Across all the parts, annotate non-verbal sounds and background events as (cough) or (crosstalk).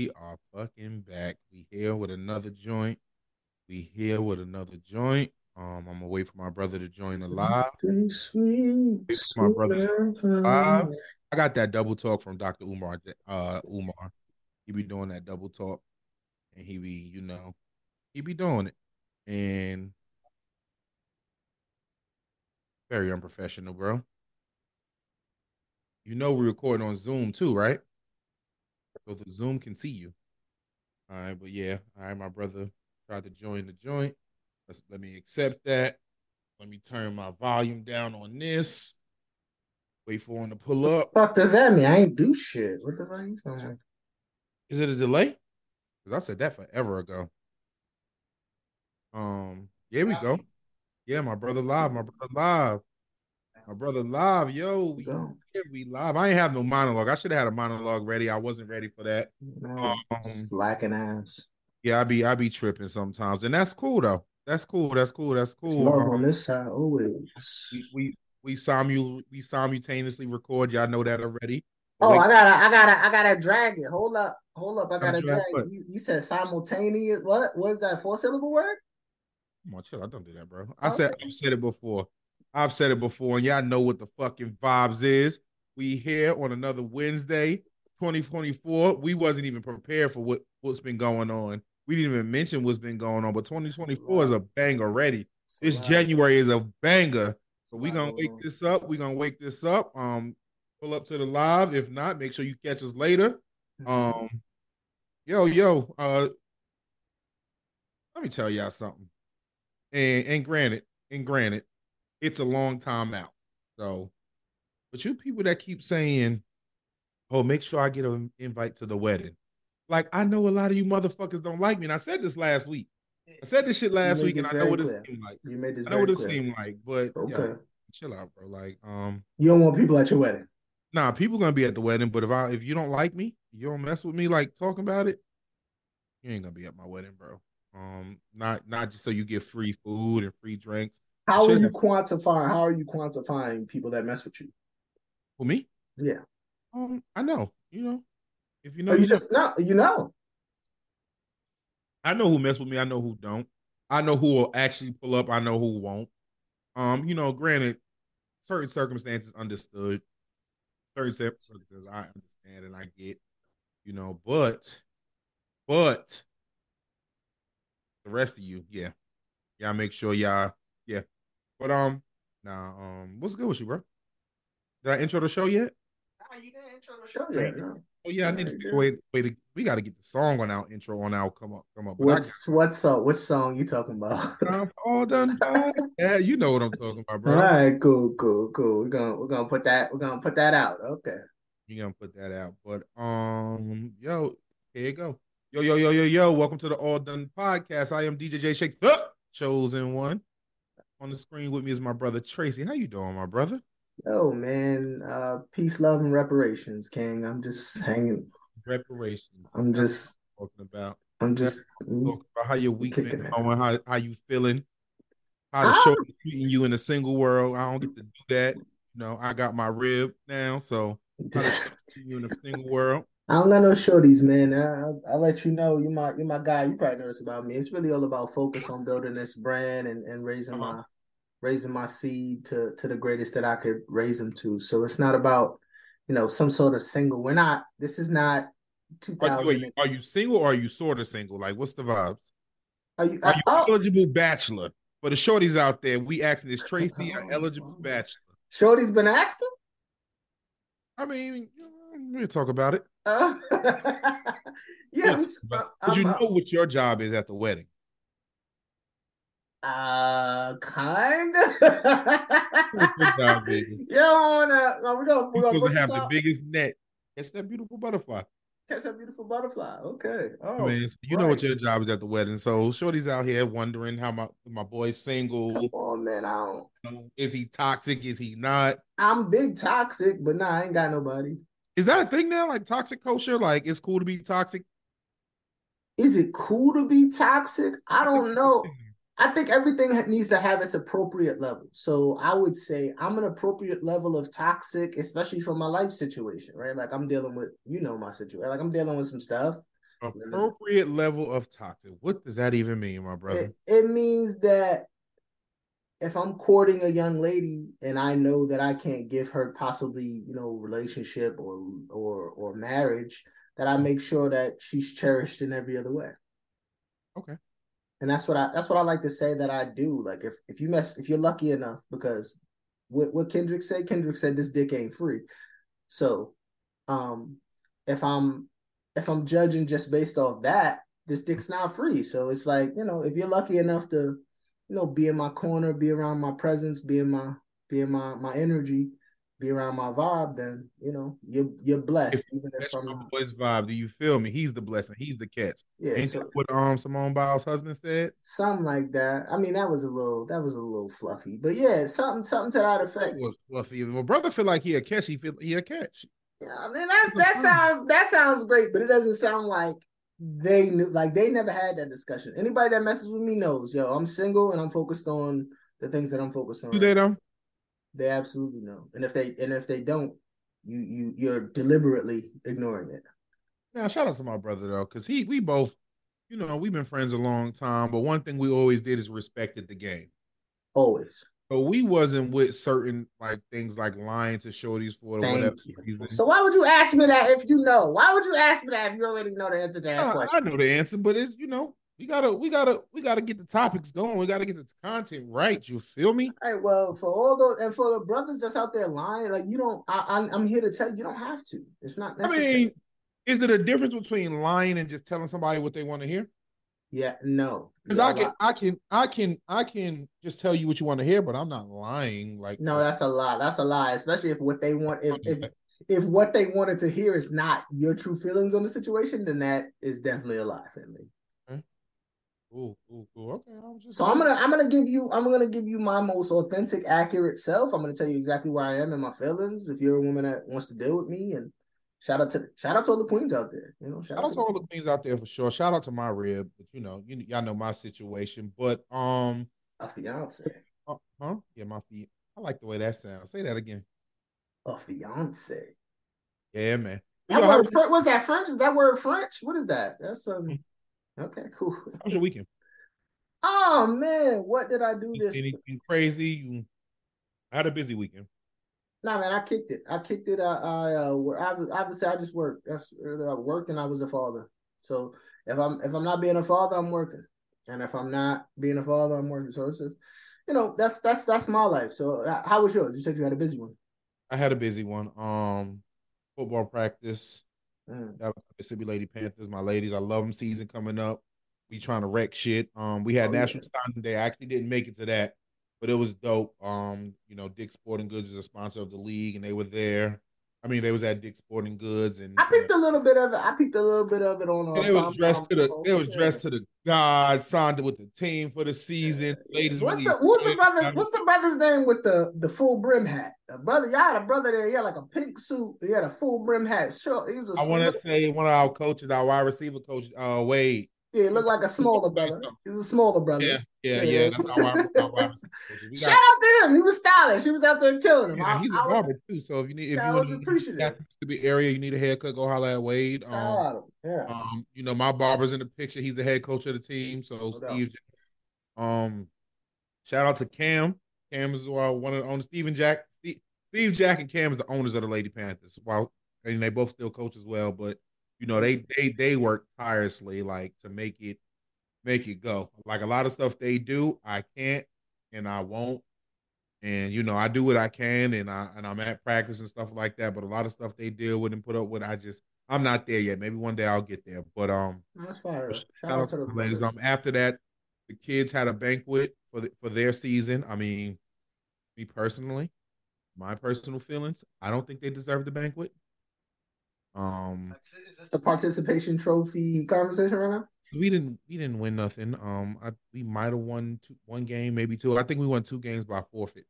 We are fucking back. We here with another joint. We here with another joint. Um, I'm gonna wait for my brother to join the live. Wait for my brother live. I got that double talk from Dr. Umar. Uh, Umar, he be doing that double talk, and he be, you know, he be doing it, and very unprofessional, bro. You know we're recording on Zoom too, right? So the Zoom can see you. All right, but yeah, all right, my brother tried to join the joint. Let's let me accept that. Let me turn my volume down on this. Wait for him to pull up. fuck does that mean? I ain't do shit. What the fuck are you talking about? Is it a delay? Because I said that forever ago. Um, here we go. Yeah, my brother live, my brother live. My brother live, yo, we, yeah, we live. I ain't have no monologue. I should have had a monologue ready. I wasn't ready for that. No, Um, ass. Yeah, I be I be tripping sometimes, and that's cool though. That's cool. That's cool. That's cool. love Um, on this side always. we we we simu we simultaneously record. Y'all know that already. Oh, I gotta, I gotta, I gotta drag it. Hold up, hold up. I gotta drag drag. it. You, you said simultaneous. What? What is that? Four syllable word? come on, chill. I don't do that, bro. I said I've said it before. I've said it before, and y'all know what the fucking vibes is. We here on another Wednesday, 2024. We wasn't even prepared for what what's been going on. We didn't even mention what's been going on, but 2024 is a bang already. This January is a banger. So we gonna wake this up. We gonna wake this up. Um, pull up to the live. If not, make sure you catch us later. Um, yo, yo, uh, let me tell y'all something. And and granted, and granted, it's a long time out. So, but you people that keep saying, "Oh, make sure I get an invite to the wedding," like I know a lot of you motherfuckers don't like me, and I said this last week. I said this shit last week, and I know what it clear. seemed like. You made this I know what it clear. seemed like, but Okay. yo, chill out, bro. Like, um, You don't want people at your wedding. nah, people gonna be at the wedding, but if I if you don't like me, you don't mess with me, like talking about it, you ain't gonna be at my wedding, bro. Um, not not just so you get free food and free drinks. How are you have- quantifying? How are you quantifying people that mess with you? For me, Yeah. um, I know, you know, if you know, Oh, you you just know. You know. I know who mess with me. I know who don't. I know who will actually pull up. I know who won't. Um, you know, granted, certain circumstances understood. Certain circumstances I understand and I get. You know, but, but the rest of you, yeah, y'all make sure y'all, yeah. But um, nah, um, what's good with you, bro? Did I intro the show yet? Nah, you didn't intro the show yet. No. Oh yeah, I need to figure Wait, way, way. We got to get the song on our intro on our come up, come up. But I What's what song? Which song you talking about? I'm all done. (laughs) Yeah, you know what I'm talking about, bro. right, cool, cool, cool. We're gonna we're gonna put that we're gonna put that out. Okay. You're gonna put that out. But um, yo, here you go. Yo, yo, yo, yo, yo. Welcome to the All Done Podcast. I am DJ J Shake, the chosen one. On the screen with me is my brother Tracy. How you doing, my brother? Oh man, uh, peace, love, and reparations, King. I'm just (laughs) hanging. Reparations. I'm just. talking about. I'm just. Talking about how your week been going, how how you feeling, how the Ah. show is treating you in a single world. I don't get to do that. You know, I got my rib now, so (laughs) how the show you in a single world. I don't got no shorties, man. I, I'll, I'll let you know. You my you my guy. You probably know this about me. It's really all about focus on building this brand and, and raising Uh-huh. my raising my seed to to the greatest that I could raise them to. So it's not about you know some sort of single. We're not. This is not two Are, thousand. wait, are you single or are you sort of single? Like, what's the vibes? Are you? Are you oh, eligible bachelor? For the shorties out there, we asking is Tracy (laughs) an eligible bachelor? Shorty's been asking. I mean, we'll talk about it. Uh, (laughs) yeah, We'll we, talk about it. uh, you I'm, know what your job is at the wedding. Uh, kind. (laughs) Your. You don't wanna. No, we're gonna gonna supposed to have the biggest net. Catch that beautiful butterfly. Catch that beautiful butterfly. Okay. I Oh, mean, you know what your job is at the wedding. So shorty's out here wondering how my my boy's single. Come on, man. I don't. Is he toxic? Is he not? I'm big toxic, but nah, I ain't got nobody. Is that a thing now? Like toxic culture? Like it's cool to be toxic? Is it cool to be toxic? I don't know. I think everything needs to have its appropriate level. So I would say I'm an appropriate level of toxic, especially for my life situation, right? Like I'm dealing with, you know, my situation. Like I'm dealing with some stuff. Appropriate level of toxic. What does that even mean, my brother? It, it means that if I'm courting a young lady and I know that I can't give her possibly, you know, relationship or or or marriage, that I mm-hmm. make sure that she's cherished in every other way. Okay. And that's what I that's what I like to say that I do. Like if if you mess if you're lucky enough, because what what Kendrick said, Kendrick said this dick ain't free. So um if I'm if I'm judging just based off that, this dick's not free. So it's like, you know, if you're lucky enough to you know, be in my corner, be around my presence, be in my be in my my energy, be around my vibe, then you know you're you're blessed. If, even if I'm my boy's vibe. Do you feel me? He's the blessing. He's the catch. Yeah. Ain't so, what um Simone Biles' husband said? Something like that. I mean, that was a little that was a little fluffy, but yeah, something something to that effect. It was fluffy. Well, brother feel like he a catch. He feel he a catch. Yeah, I mean that's that sounds that sounds great, but it doesn't sound like they knew like they never had that discussion. Anybody that messes with me knows, yo, I'm single and I'm focused on the things that I'm focused on. Do they know? They absolutely know. And if they and if they don't, you you you're deliberately ignoring it. Now shout out to my brother though, because he we both, you know, we've been friends a long time, but one thing we always did is respected the game. Always. But we wasn't with certain like things like lying to shorties for Thank whatever you. reason. So why would you ask me that if you know? Why would you ask me that if you already know the answer to that I, question? I know the answer, but it's you know we gotta we gotta we gotta get the topics going. We gotta get the content right. You feel me? All right. Well, for all those and for the brothers that's out there lying, like you don't. I, I'm here to tell you, you don't have to. It's not necessary. I mean, is there a difference between lying and just telling somebody what they want to hear? Yeah, no. Because I can, I can, I can, I can just tell you what you want to hear, but I'm not lying. Like, no, that's a lie. That's a lie, especially if what they want, if if, if what they wanted to hear is not your true feelings on the situation, then that is definitely a lie, family. Okay. Ooh, ooh, ooh. Okay. I'm so I'm gonna, I'm gonna give you, I'm gonna give you my most authentic, accurate self. I'm gonna tell you exactly where I am and my feelings. If you're a woman that wants to deal with me and Shout out to shout out to all the queens out there. You know, shout, shout out, to, all the queens out there for sure. Shout out to my rib, but you know, you y'all know my situation. But um, a fiance. Uh, huh? Yeah, my feet. I like the way that sounds. Say that again. A fiance. Yeah, man. That word, how- what's that French? Is that word French? What is that? That's um. (laughs) Okay, cool. How was your weekend? Oh man, what did I do this? Anything crazy? I had a busy weekend. No, nah, man, I kicked it. I kicked it. I, I, uh, I was obviously I just worked. That's I worked and I was a father. So if I'm if I'm not being a father, I'm working, and if I'm not being a father, I'm working. So it's just, you know, that's that's that's my life. So uh, how was yours? You said you had a busy one. I had a busy one. Um, football practice. Mm. Mississippi Lady Panthers, my ladies. I love them. Season coming up. We trying to wreck shit. Um, we had oh, National yeah. Signing Day. I actually didn't make it to that but it was dope. Um, you know, Dick Sporting Goods is a sponsor of the league, and they were there. I mean, they was at Dick Sporting Goods, and I picked a little bit of it. I picked a little bit of it on. Uh, they was dressed to the. They was dressed to the god. Signed with the team for the season. Ladies, what's the what's the brother? What's the brother's name with the the full brim hat? A brother, y'all had a brother there. He had like a pink suit. He had a full brim hat. Sure, he was. I want to say one of our coaches, our wide receiver coach, uh, Wade. Yeah, it looked like a (laughs) smaller brother. He's a smaller brother. Yeah, yeah, yeah. yeah. That's how I, how I Shout out to him. He was stylish. He was out there killing him. Yeah, I, he's a barber too. So if you need, if you want to be area, you need a haircut, go holler at Wade. Um, yeah. Um, you know, my barber's in the picture. He's the head coach of the team. So no Steve, um, shout out to Cam. Cam is uh, one of the owners. Steve and Jack. Steve, Steve Jack and Cam is the owners of the Lady Panthers. While and they both still coach as well, but you know they they they work tirelessly like to make it make it go. Like a lot of stuff they do i can't and i won't. And you know i do what i can and i and i'm at practice and stuff like that but a lot of stuff they deal with and put up with i just i'm not there yet. Maybe one day i'll get there. But um that's fine shout, out to the ladies um after that the kids had a banquet for the, for their season. I mean me personally my personal feelings i don't think they deserve the banquet um, is this the participation trophy conversation right now? We didn't we didn't win nothing. Um, I, we might have won two, one game, maybe two. I think we won two games by forfeit.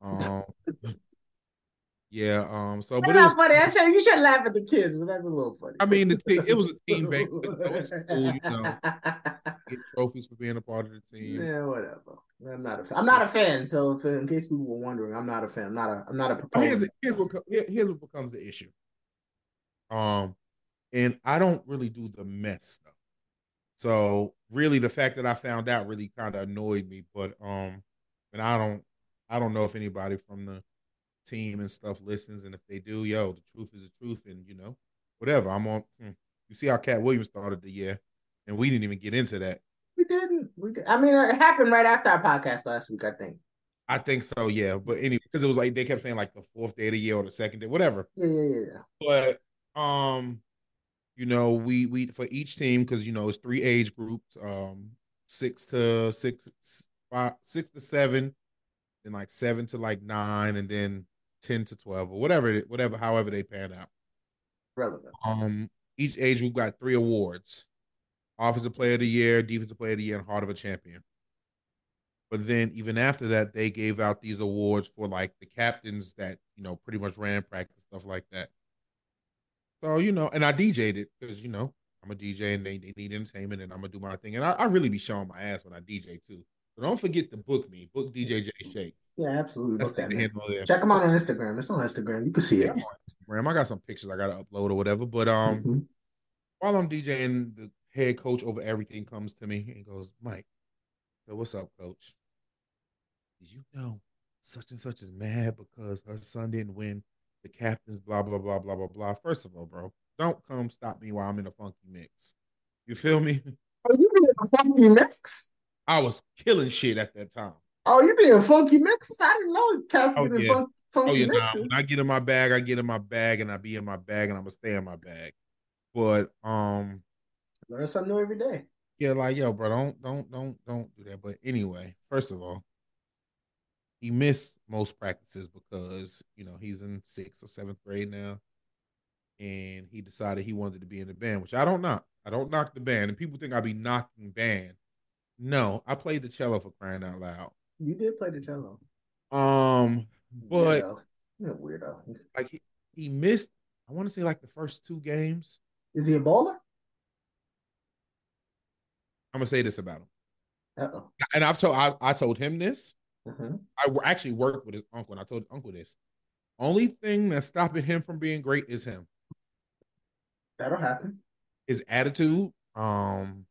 Um, (laughs) yeah. Um. So, but that's funny. I should, you should laugh at the kids, but that's a little funny. I mean, the, it was a team banquet. So cool, you know. (laughs) Get trophies for being a part of the team. Yeah, whatever. I'm not a fan. I'm not a fan. So, if, in case people were wondering, I'm not a fan. I'm not a. I'm not a proponent. Here's, the, here's what here's what becomes the issue. Um, and I don't really do the mess stuff. So really, the fact that I found out really kind of annoyed me. But um, and I don't, I don't know if anybody from the team and stuff listens, and if they do, yo, the truth is the truth, and you know, whatever. I'm on. Hmm. You see how Katt Williams started the year, and we didn't even get into that. We didn't. We. Did. I mean, it happened right after our podcast last week. I think. I think so, yeah. But anyway, because it was like they kept saying like the fourth day of the year or the second day, whatever. Yeah, yeah, yeah. But um, you know, we we for each team because you know it's three age groups, um, six to six, five, six to seven, then like seven to like nine, and then ten to twelve or whatever, whatever, however they pan out. Relevant. Um, each age group got three awards: offensive player of the year, defensive player of the year, and heart of a champion. But then even after that, they gave out these awards for like the captains that you know pretty much ran practice stuff like that. So you know, and I DJ'd it because you know I'm a DJ and they, they need entertainment, and I'm gonna do my thing. And I, I really be showing my ass when I DJ too. So don't forget to book me, book DJ J Shake. Yeah, absolutely. Book that, Check them out on Instagram. It's on Instagram. You can see it. Instagram. I got some pictures I gotta upload or whatever. But um, mm-hmm. while I'm DJing, the head coach over everything comes to me and goes, Mike, so what's up, coach? Did you know such and such is mad because her son didn't win the captains, blah, blah, blah, blah, blah, blah. First of all, bro, don't come stop me while I'm in a funky mix. You feel me? Oh, you being a funky mix? I was killing shit at that time. Oh, you being funky mixes? I didn't know cats oh, getting yeah. fun, funky oh, yeah, mixes. Nah, when I get in my bag, I get in my bag and I be in my bag and I'm gonna stay in my bag. But um learn something new every day. Yeah, like yo, bro, don't don't don't don't do that. But anyway, first of all, he missed most practices because you know he's in sixth or seventh grade now, and he decided he wanted to be in the band, which I don't knock. I don't knock the band, and people think I'd be knocking band. No, I played the cello for crying out loud. You did play the cello. Um, but weirdo. You're a weirdo. Like he, he missed. I want to say like the first two games. Is he a bowler? I'm gonna say this about him. Uh-oh. And I've told I, I told him this Mm-hmm. I actually worked with his uncle, and I told uncle this. Only thing that's stopping him from being great is him. That'll happen. His attitude. Um,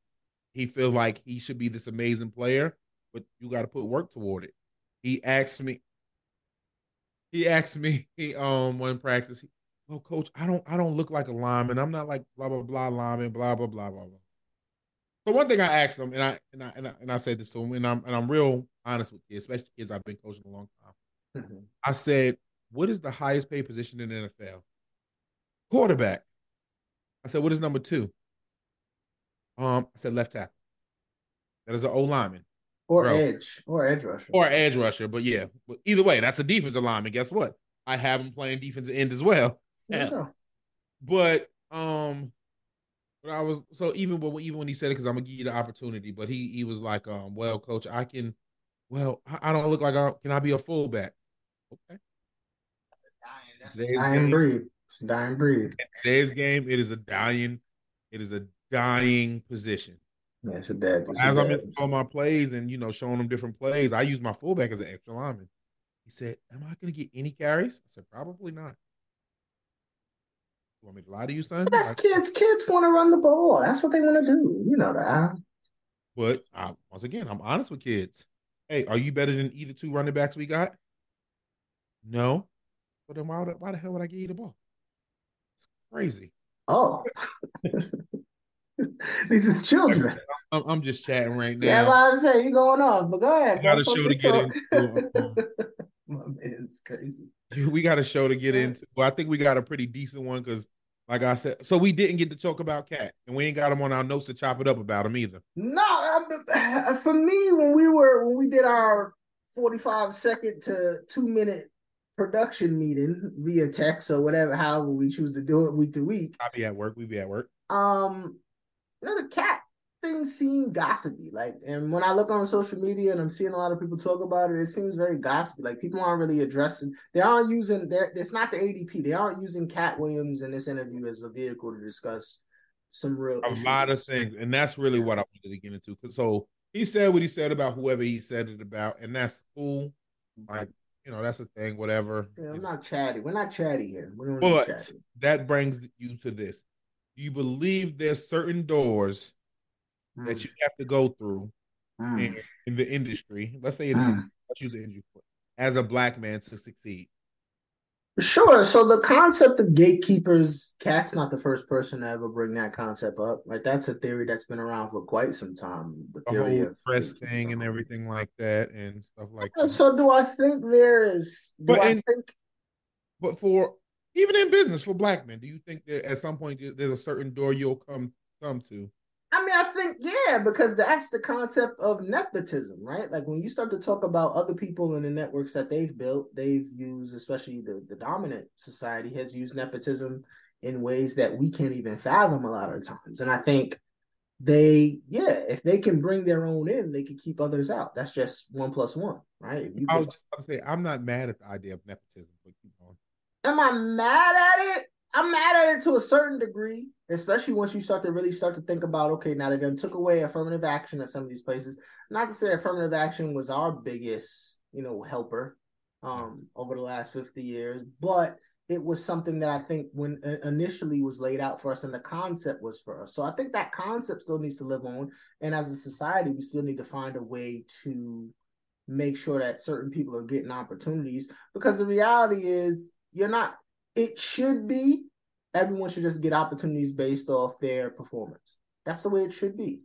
he feels like he should be this amazing player, but you got to put work toward it. He asked me. He asked me (laughs) he, um one practice. oh, coach, I don't I don't look like a lineman. I'm not like blah blah blah lineman. Blah blah blah blah blah. So one thing I asked him, and I and I and I, and I said this to him, and I'm and I'm real honest with kids, especially kids I've been coaching a long time. Mm-hmm. I said, "What is the highest paid position in the NFL?" Quarterback. I said, "What is number two? Um, I said left tackle. That is an O lineman. Or Bro. edge. Or edge rusher. Or edge rusher. But yeah, either way, that's a defensive lineman. Guess what? I have him playing defensive end as well. Yeah. But um but I was so even when even when he said it, because I'm gonna give you the opportunity, but he he was like, um, well, coach, I can well, I don't look like I can I be a fullback? Okay. That's a dying, dying game, breed. It's a dying breed. today's game, it is a dying, it is a dying position. Yeah, it's a dead. It's as I'm in all my plays and you know showing them different plays, I use my fullback as an extra lineman. He said, "Am I going to get any carries?" I said, "Probably not." You want me to lie to you, son? That's I, kids. Kids want to run the ball. That's what they want to do. You know that. But I, once again, I'm honest with kids. Hey, are you better than either two running backs we got? No. But then why, would, why the hell would I give you the ball? It's crazy. Oh. (laughs) These are children. I'm, I'm, just chatting right now. Yeah, I say you're going off, but go ahead. got a show to get into. (laughs) Uh-huh. My man's crazy. (laughs) We got a show to get into. Well, I think we got a pretty decent one because like I said, so we didn't get to talk about Katt, and we ain't got him on our notes to chop it up about him either. No, (laughs) for me, when we were when we did our forty-five second to two minute production meeting via text or whatever, however we choose to do it week to week. I'll be at work. We be at work. Um, know, the Katt things seem gossipy. Like, and when I look on social media and I'm seeing a lot of people talk about it, it seems very gossipy. Like people aren't really addressing. They aren't using. It's not the ADP. They aren't using Katt Williams in this interview as a vehicle to discuss some real. A issues. lot of things, and that's really what I wanted to get into. So he said what he said about whoever he said it about, and that's cool. Like you know, that's a thing. Whatever. Yeah, I'm not chatty. We're not chatty here. We're but that brings you to this. you believe there's certain doors mm. that you have to go through mm. in, in, the industry? Let's say in mm. the, let's use the industry as a black man to succeed. Sure. So the concept of gatekeepers, Katt's not the first person to ever bring that concept up. Like That's a theory that's been around for quite some time. The, the whole of press thing and everything like that and stuff like that. So do I think there is do but I in, think but for even in business for black men, do you think that at some point there's a certain door you'll come come to? I mean, I think yeah, because that's the concept of nepotism, right? Like when you start to talk about other people in the networks that they've built, they've used, especially the, the dominant society has used nepotism in ways that we can't even fathom a lot of times. And I think they, yeah, if they can bring their own in, they can keep others out. That's just one plus one, right? I was just about to say, I'm not mad at the idea of nepotism, but keep going. Am I mad at it? I'm mad at it to a certain degree, especially once you start to really start to think about okay, now they done took away affirmative action at some of these places. Not to say affirmative action was our biggest, you know, helper um, over the last 50 years, but it was something that I think when initially was laid out for us and the concept was for us. So I think that concept still needs to live on. And as a society, we still need to find a way to make sure that certain people are getting opportunities because the reality is you're not it should be everyone should just get opportunities based off their performance. That's the way it should be.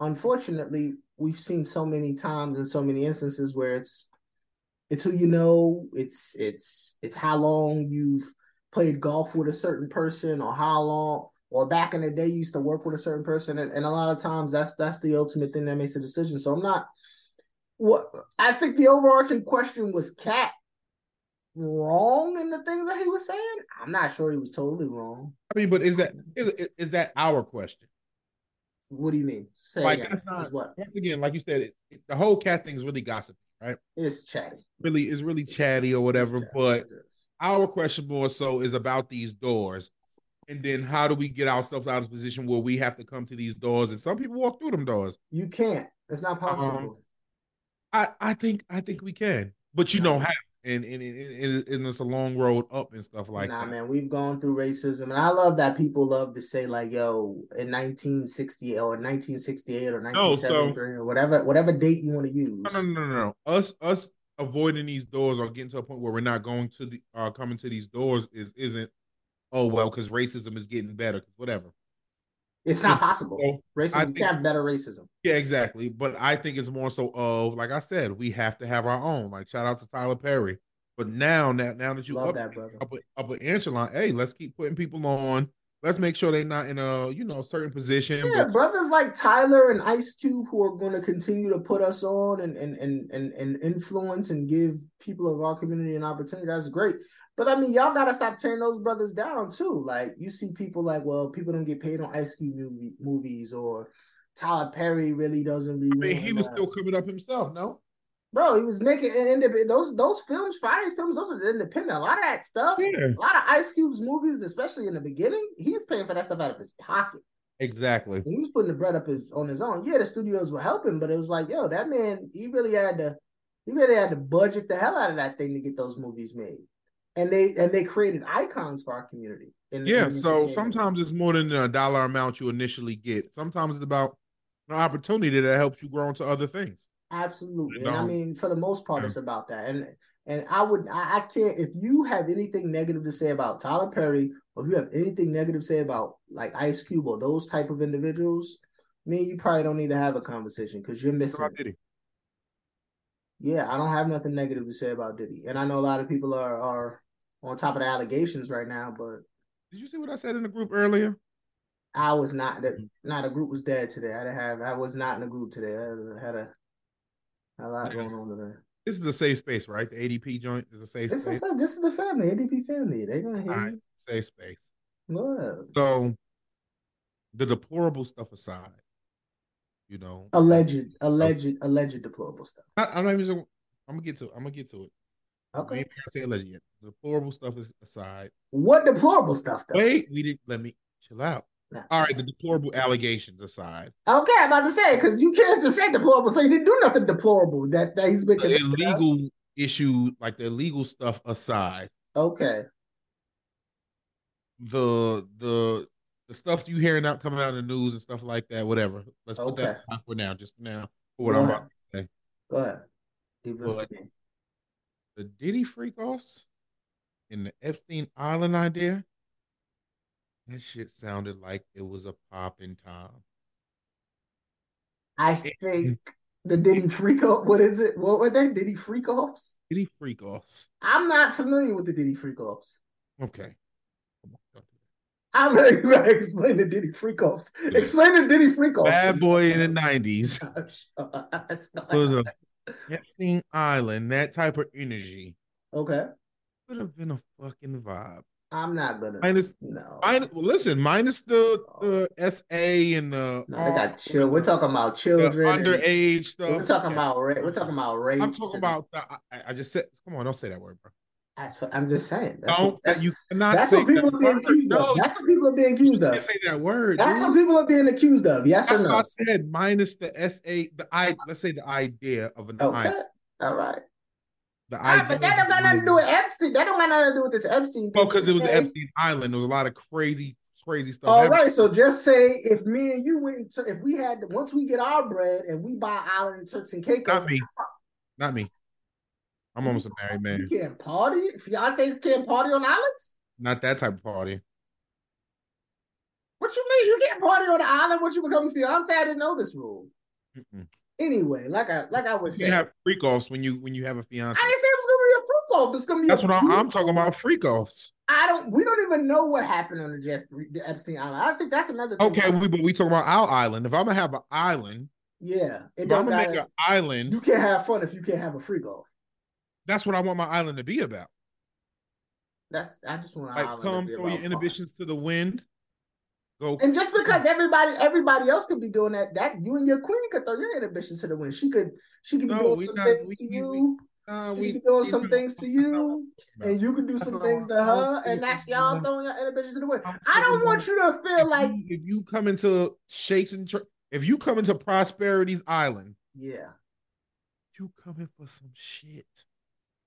Unfortunately, we've seen so many times and so many instances where it's it's who you know, it's it's it's how long you've played golf with a certain person or how long or back in the day you used to work with a certain person and, and a lot of times that's that's the ultimate thing that makes a decision. So I'm not what I think the overarching question was Katt wrong in the things that he was saying. I'm not sure he was totally wrong. I mean, but is that is, is that our question? What do you mean? Say like again. that's not what again, like you said, it, it, the whole Katt thing is really gossipy, right? It's chatty. Really, it's really chatty or whatever. But our question more so is about these doors. And then how do we get ourselves out of a position where we have to come to these doors? And some people walk through them doors. You can't. It's not possible. Um, I, I think I think we can, but you no. know how and and, and, and it's a long road up and stuff like nah, that. man, we've gone through racism, and I love that people love to say like, "Yo, in 1960 or 1968 or 1973 no, so, or whatever whatever date you want to use." No, no, no, no, no. Us us avoiding these doors or getting to a point where we're not going to the uh coming to these doors is isn't oh well because racism is getting better whatever. It's not (laughs) possible. So racism think, have better racism. Yeah, exactly. But I think it's more so of like I said, we have to have our own. Like shout out to Tyler Perry. But now, now, now that you Love up, that, brother. up, up an echelon, hey, let's keep putting people on. Let's make sure they're not in a you know certain position. Yeah, but... brothers like Tyler and Ice Cube who are going to continue to put us on and and and and, and influence and give people of our community an opportunity. That's great. But I mean, y'all gotta stop tearing those brothers down too. Like you see people like, well, people don't get paid on Ice Cube movie, movies, or Tyler Perry really doesn't. Really I mean, he was still coming up himself, no? Bro, he was making independent. Those those films, Friday films, those are independent. A lot of that stuff, yeah. a lot of Ice Cube's movies, especially in the beginning, he's paying for that stuff out of his pocket. Exactly. He was putting the bread up his on his own. Yeah, the studios were helping, but it was like, yo, that man, he really had to, he really had to budget the hell out of that thing to get those movies made and they and they created icons for our community. Yeah, so sometimes it's more than a dollar amount you initially get. Sometimes it's about an opportunity that helps you grow into other things. Absolutely, and I mean, for the most part, yeah. it's about that. And and I would, I, I, can't. If you have anything negative to say about Tyler Perry, or if you have anything negative to say about like Ice Cube or those type of individuals, I mean, you probably don't need to have a conversation because you're missing. Yeah, I don't have nothing negative to say about Diddy, and I know a lot of people are are on top of the allegations right now. But did you see what I said in the group earlier? I was not that. Mm. Not a group was dead today. I have. I was not in a group today. I had a, a lot going on today. This is a safe space, right? The ADP joint is a safe this space. Is a, this is the family, ADP family. They're gonna hear right. Safe space. What? So, the deplorable stuff aside, you know, alleged, alleged, alleged deplorable stuff. I, I'm not even. I'm gonna get to. It. I'm gonna get to it. Okay. Maybe I say alleged yet. Deplorable stuff is aside. What deplorable stuff? Though? Wait, we didn't. Let me chill out. Nah. All right, the deplorable allegations aside. Okay, I'm about to say because you can't just say deplorable. So you didn't do nothing deplorable that, that he's making the illegal issue, like the illegal stuff aside. Okay. The the the stuff you hearing out coming out of the news and stuff like that, whatever. Let's put that for now, just for now, for what Go I'm ahead. about to say. Go ahead. But- The Diddy freak offs and the Epstein Island idea. That shit sounded like it was a popping time. I think the Diddy freak off. What is it? What were they? Diddy freak offs? Diddy freak offs. I'm not familiar with the Diddy freak offs. Okay. I'm not (laughs) going to explain the Diddy freak offs. Explain the Diddy freak offs. Bad boy in the (laughs) 90s. okay. was a Epstein Island, that type of energy Okay. would have been a fucking vibe. I'm not gonna. Minus, no. minus well, listen, minus the the SA and the no, they got chill. We're talking about children. and- underage stuff. We're talking about ra- we're talking about rape. I'm talking about. The, I, I just said, come on, don't say that word, bro. That's what I'm just saying. That's don't. what, that's, you cannot that's what people that are being word. accused of. you That's what people are being accused of. say that word. That's dude. what people are being accused of. Yes That's or what no? I said. Minus the SA, the I. Let's say the idea of an Okay. All right. The right, but that don't got nothing to do with Epstein. That don't got nothing to do with this Epstein. Oh, well, because it was Okay? Epstein Island. There was a lot of crazy, crazy stuff. All right, so just say if me and you went to, if we had once we get our bread and we buy Island Turks and Caicos, Not me. Not me. I'm almost a married man. you can't party. Fiancés can't party on islands. Not that type of party. What you mean? You can't party on the island once you become a fiance? I didn't know this rule. Mm-mm. Anyway, like I like I was saying, You have freak offs when you when you have a fiance. I didn't say it was gonna be a freak off. It's gonna be. That's a what I'm, I'm talking about. Freak offs. I don't. We don't even know what happened on the Jeffrey the Epstein Island. I think that's another. Thing. Okay, we but we talking about our island. If I'm gonna have an island, yeah, it if I'm gonna make matter. an island, You can't have fun if you can't have a freak off. that's what I want my island to be about. That's I just want an Like, to come throw your fun. inhibitions to the wind. Go. And just because everybody everybody else could be doing that, that you and your queen could throw your inhibitions to the wind. She could she could be No, doing some not- things we- to we- you, Nah, she we could be doing some things to that's not what you, and you could do some things to her, and that's y'all throwing your inhibitions to the wind. I don't want you to feel like you, if you come into shakes and if you come into prosperity's island, yeah. you coming for some shit.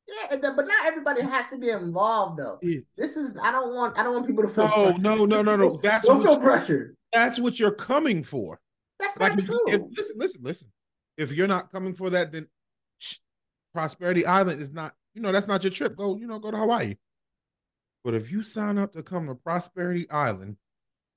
Yeah, but not everybody has to be involved though. Shit. This is I don't want I don't want people to feel No, pressured. no, no, no, no. (laughs) That's don't what, feel pressured. that's what you're coming for. That's Like, not true. if, listen, listen, listen. If you're not coming for that, then sh- Prosperity Island is not. You know, that's not your trip. Go, you know, go to Hawaii. But if you sign up to come to Prosperity Island,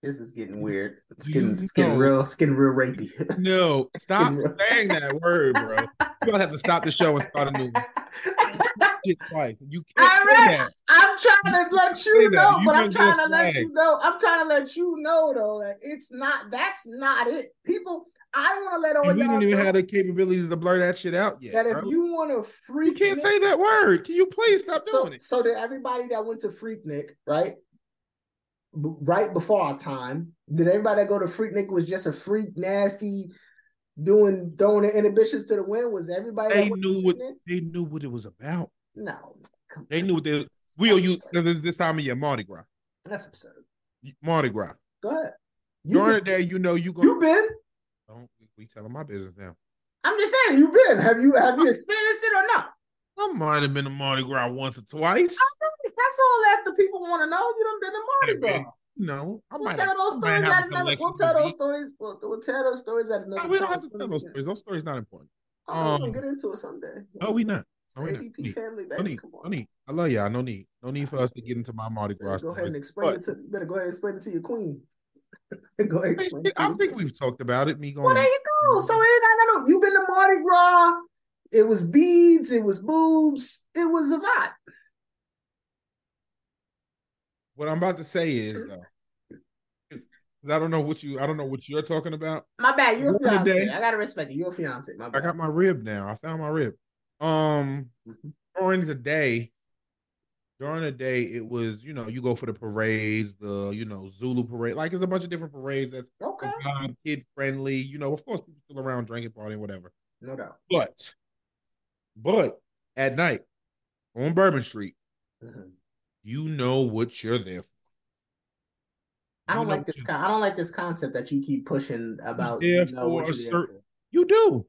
this is getting weird. It's getting, it's getting real. It's getting real rapey. no, (laughs) stop saying that word, bro. You're gonna have to stop the show and start a new (laughs) twice. You can't say right. that. I'm trying to let Say you know, You but I'm trying to let you know. I'm trying to let you know though, like it's not. That's not it. People, I want to let all And y'all don't even know have the capabilities to blur that shit out yet. that if bro. you want to You freak, can't say that word. Can you please stop so, doing it? so to everybody that went to Freaknik, right? Right before our time, did everybody that go to Freaknik was just a freak, nasty, doing throwing their inhibitions to the wind? Was everybody They that went to knew what they knew what it was about. No, They knew what they we owe That's you this, time of year, Mardi Gras. That's absurd. Mardi Gras. Go ahead. You During the day, you know you gonna you been? don't we telling my business now. I'm just saying, you been. Have you have you experienced it or not? I might have been to Mardi Gras once or twice. That's all that the people want to know. You done been to Mardi I've been- Gras. No, I We'll tell those stories at another. We'll tell those stories. We'll, we'll tell those stories at another No, we don't have to tell those stories. Those stories not important. Oh, we're Um, gonna get into it someday. No, we not. No, we not. ADP Need- family, No need. Come No on. need. I love y'all. No need. No need for us to get into my Mardi Gras Go ahead and explain But- it to. You better go ahead and explain it to your queen. (laughs) go ahead and explain it to I think we've talked about it. Me going. Well, there you go. So it ain't got no. You've been to Mardi Gras. It was beads. It was boobs. It was a vibe. What I'm about to say is though, is, is I don't know what you I don't know what you're talking about. My bad. You're a fiance. day- I gotta respect you. You're a fiance. My bad. I got my rib now. I found my rib. Um, Mhm. during the day, during the day, it was you know you go for the parades, the you know Zulu parade, like it's a bunch of different parades that's Okay. kid friendly. You know, of course, people still around drinking, partying, whatever. No doubt. But, but at night on Bourbon Street, Mhm. you know what you're there for. I don't like this. Con- I don't like this concept that you keep pushing about. there You know what for a you're there certain-. You do.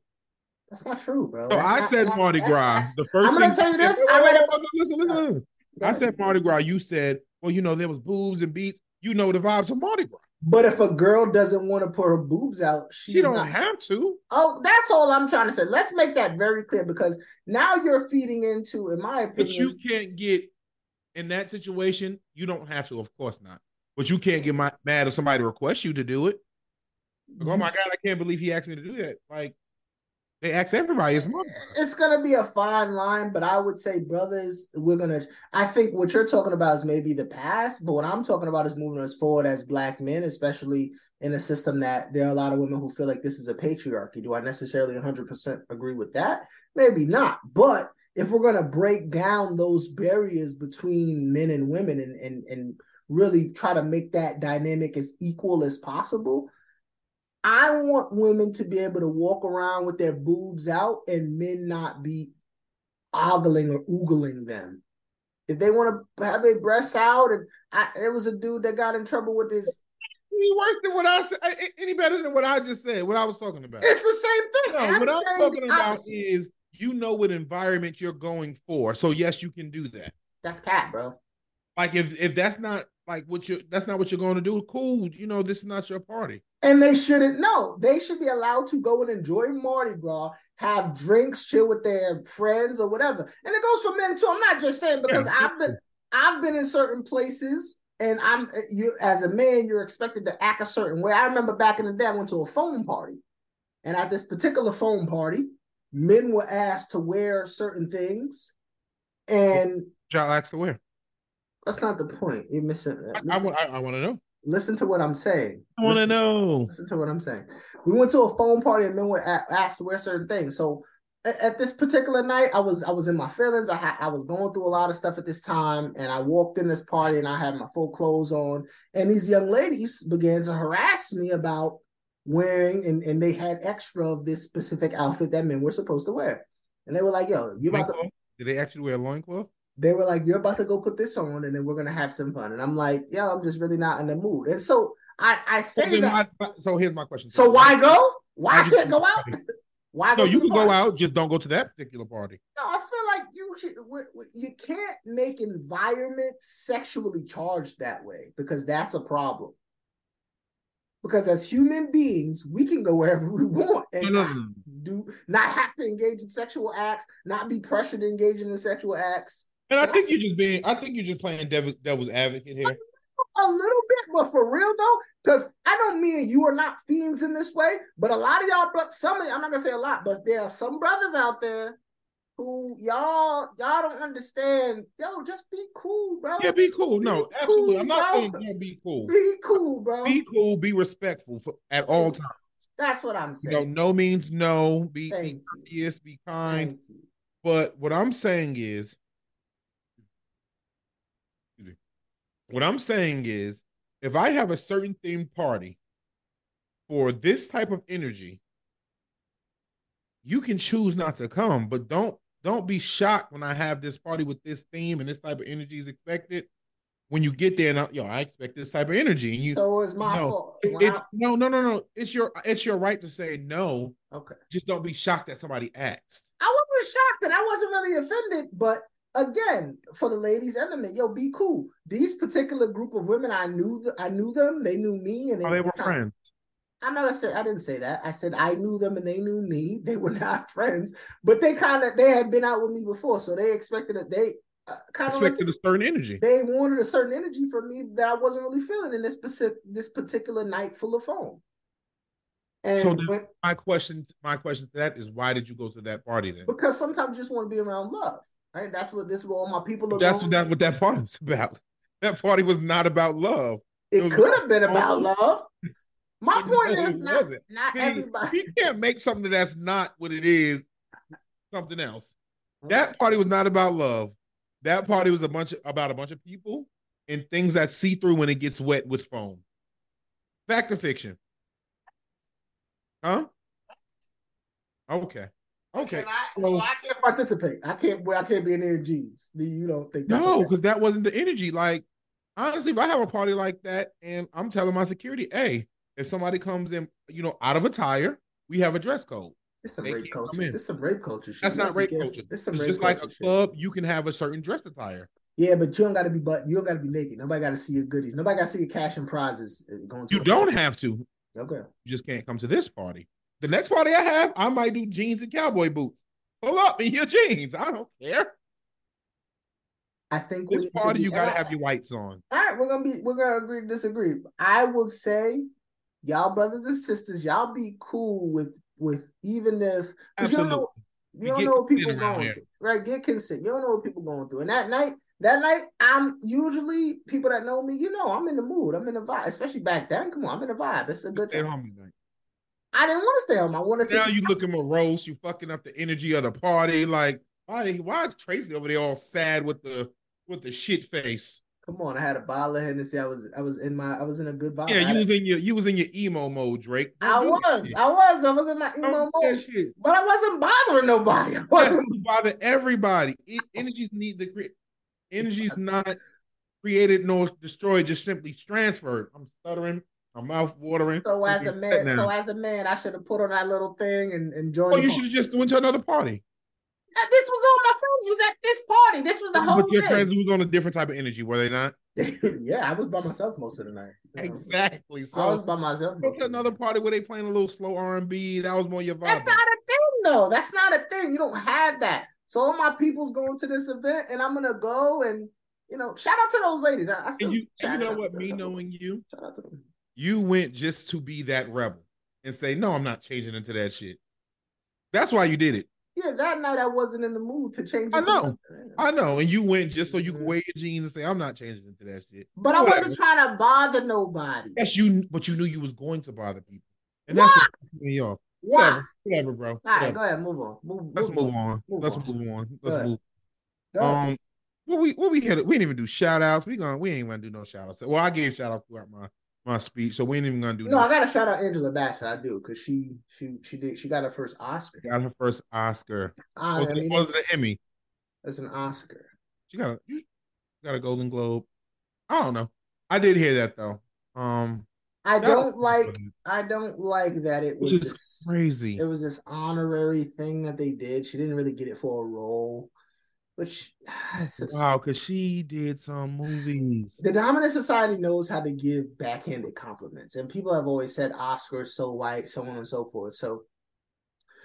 That's not true, bro. That's I not- said that's- Mardi that's- Gras. that's- The first I'm gonna tell you this, I read a- Listen, listen, listen. I said Mardi Gras. You said, well, you know, there was boobs and beats. You know the vibes of Mardi Gras. But if a girl doesn't want to put her boobs out, she don't not... have to. Oh, that's all I'm trying to say. Let's make that very clear because now you're feeding into, in my opinion, but you can't get in that situation. You don't have to, of course not. But you can't get my, mad if somebody requests you to do it. Like, oh my god, I can't believe he asked me to do that. Like they ask everybody. It's It's gonna be a fine line, but I would say, brothers, we're gonna. I think what you're talking about is maybe the past, but what I'm talking about is moving us forward as black men, especially in a system that there are a lot of women who feel like this is a patriarchy. Do I necessarily 100% agree with that? Maybe not, but if we're gonna break down those barriers between men and women and and and really try to make that dynamic as equal as possible I want women to be able to walk around with their boobs out and men not be ogling or oogling them. If they want to have their breasts out, and I, there was a dude that got in trouble with this. He worse than what I said. Any better than what I just said? What I was talking about? It's the same thing. No, I'm what I'm talking about is you know what environment you're going for. So yes, you can do that. That's cat, bro. Like if if that's not like what you that's not what you're going to do, cool. You know this is not your party. And they shouldn't know. They should be allowed to go and enjoy Mardi Gras, have drinks, chill with their friends or whatever. And it goes for men too. I'm not just saying because yeah. I've been I've been in certain places and I'm you as a man, you're expected to act a certain way. I remember back in the day, I went to a foam party, and at this particular foam party, men were asked to wear certain things, and y'all asked to wear. That's not the point. You're missing. Uh, I, I, I want to know. Listen to what I'm saying. I want to know. Listen to what I'm saying. We went to a foam party and men were asked to wear certain things. So at, at this particular night, I was I was in my feelings. I had I was going through a lot of stuff at this time, and I walked in this party and I had my full clothes on, and these young ladies began to harass me about wearing, and, and they had extra of this specific outfit that men were supposed to wear, and they were like, "Yo, you about to?" Did they actually wear a loincloth? They were like, "You're about to go put this on, and then we're gonna have some fun." And I'm like, "Yeah, I'm just really not in the mood." And so I I say so that. My, so here's my question. So why go? Why I can't go out? (laughs) Why? No, you can go out. Just don't go to that particular party. No, I feel like you should, you can't make environments sexually charged that way because that's a problem. Because as human beings, we can go wherever we want and no, no, no. do not have to engage in sexual acts, not be pressured to engage in sexual acts. And I think you're just being, I think you're just playing devil, devil's advocate here. A little bit, but for real though, because I don't mean you are not fiends in this way, but a lot of y'all, some of I'm not gonna say a lot, but there are some brothers out there who y'all y'all don't understand. Yo, just be cool, bro. Yeah, be cool. No, be absolutely. I'm not bro. saying yeah, be cool. Be cool, bro. Be cool. Be respectful for, at all times. That's what I'm saying. You know, no means no. Be, be courteous. Be kind. But what I'm saying is, What I'm saying is, if I have a certain themed party for this type of energy, you can choose not to come, but don't don't be shocked when I have this party with this theme and this type of energy is expected. When you get there, and I, yo, I expect this type of energy, and you. So it's my know, fault. It's, it's, no, no, no, no. It's your it's your right to say no. Okay. Just don't be shocked that somebody asked. I wasn't shocked, and I wasn't really offended, but again for the ladies and the men yo be cool. These particular group of women i knew th- i knew them. They knew me and they, oh, they were friends. I'm not say i didn't say that. I said i knew them and they knew me. They were (laughs) not friends but they kind of they had been out with me before so they expected that they uh, kind of expected like, a certain energy. They wanted a certain energy from me that i wasn't really feeling in this specific this particular night full of foam and so when, my question my question to that is why did you go to that party then? Because sometimes you just want to be around love Right? That's what this what all my people are. That's what that (laughs) what that party was about. That party was not about love. It, it could have been about love. My (laughs) point is not, not See, everybody. You can't make something that's not what it is something else. That party was not about love. That party was a bunch of, about a bunch of people and things that see through when it gets wet with foam. Fact or fiction? Huh? Okay. Okay. I, so, so, I can't participate. I can't. Well, I can't be in their jeans. You don't think? no, because that wasn't the energy. Like honestly, if I have a party like that and I'm telling my security, hey, if somebody comes in, you know, out of attire, we have a dress code. It's some rape culture. It's some rape culture. Shit. That's not rape culture. It's some rape just like a club. You can have a certain dress attire. Yeah, but you don't got to be but you don't got to be naked. Nobody got to see your goodies. Nobody got to see your cash and prizes uh, going. you don't party. have to. Okay. You just can't come to this party. The next party I have, I might do jeans and cowboy boots. Pull up in your jeans. I don't care. I think this party you gotta have your whites on. All right, we're gonna be we're gonna agree to disagree. I will say, y'all brothers and sisters, y'all be cool with with even if Absolutely. you don't know, you don't know what people going here. through. Right, get consent. You don't know what people going through. And that night, that night, I'm usually people that know me, you know, I'm in the mood. I'm in the vibe, especially back then. Come on, I'm in the vibe. It's a good time. Home tonight. I didn't want to stay home. I wanted to. Now you looking morose. You fucking up the energy of the party. Like, why? Why is Tracy over there all sad with the with the shit face. Come on, I had a bottle of Hennessy. I was I was in my I was in a good vibe. Yeah, you was in your you was in your emo mode, Drake. I was, I was, I was in my emo mode. Shit. But I wasn't bothering nobody. I wasn't bother everybody. It, energies need to create energies not created nor destroyed, just simply transferred. I'm stuttering. My mouth watering. So as a man, so as a man, I should have put on that little thing and, and joined. Oh, you should have just went to another party. This was all my friends was at this party. This was the whole. But your list. friends was on a different type of energy, were they not? (laughs) yeah, I was by myself most of the night. Exactly. So I was by myself. Go to another party where they playing a little slow R and B. That was more your vibe. That's not a thing, though. That's not a thing. You don't have that. So all my people's going to this event, and I'm gonna go and you know, shout out to those ladies. I, I still you, you know what? Me knowing you, shout out to them. You went just to be that rebel and say, "No, I'm not changing into that shit." That's why you did it. Yeah, that night I wasn't in the mood to change. I know, I know, and you went just so you could wear your jeans and say, "I'm not changing into that shit." But Whatever. I wasn't trying to bother nobody. Yes, you, but you knew you was going to bother people, and that's what pissed me off. Whatever, whatever, bro. All right, go ahead, move on. Move, Let's move, on. Let's on. move on. Let's move. Um, what we what we had we didn't even do shout outs. We gonna we ain't gonna do no shout outs. Well, I gave shout outs throughout my my speech, so we ain't even gonna do. No, that. I gotta shout out Angela Bassett. I do because she she she did she got her first Oscar. Got her first Oscar. Uh, was, I mean, was it an Emmy? It's an Oscar. She got a she got a Golden Globe. I don't know. I did hear that though. Um, I don't like. I don't like that it was this, crazy. It was this honorary thing that they did. She didn't really get it for a role. Which (sighs) wow, because she did some movies. The dominant society knows how to give backhanded compliments, and people have always said Oscars so white, so on and so forth. So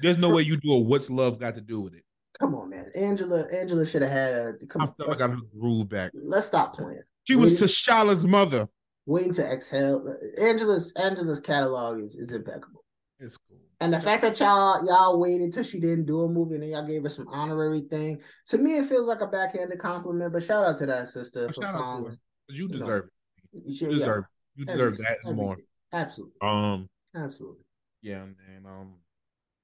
there's no way you do a What's love got to do with it? Come on, man. Angela, Angela should have had a. Come I still got her groove back. Let's stop playing. She was T'Challa's mother. Waiting to exhale. Angela's Angela's catalog is, is impeccable. It's cool. And the fact that y'all y'all waited till she didn't do a movie and then y'all gave her some honorary thing, to me it feels like a backhanded compliment. But shout out to that sister for following. You deserve it. You, you deserve. Yeah. You deserve that and more. Absolutely. Um. Absolutely. Yeah, and um.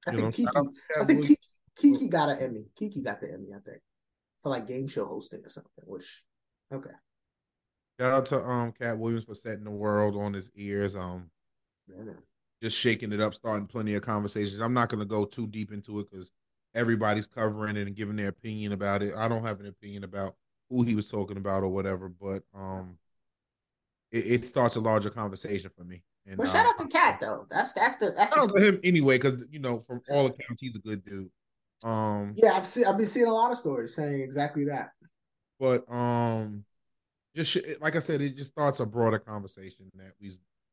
I think know, Keke. I think Keke, Keke got an Emmy. Keke got the Emmy. I think for like game show hosting or something. Which, okay. Shout out to um Katt Williams for setting the world on his ears. Um. Yeah, just shaking it up, starting plenty of conversations. I'm not going to go too deep into it because everybody's covering it and giving their opinion about it. I don't have an opinion about who he was talking about or whatever, but um, it, it starts a larger conversation for me. And, well, shout uh, out to Katt though. That's that's the that's shout the, out to him anyway because you know from all accounts he's a good dude. Um, yeah, I've seen I've been seeing a lot of stories saying exactly that. But um, just like I said, it just starts a broader conversation that we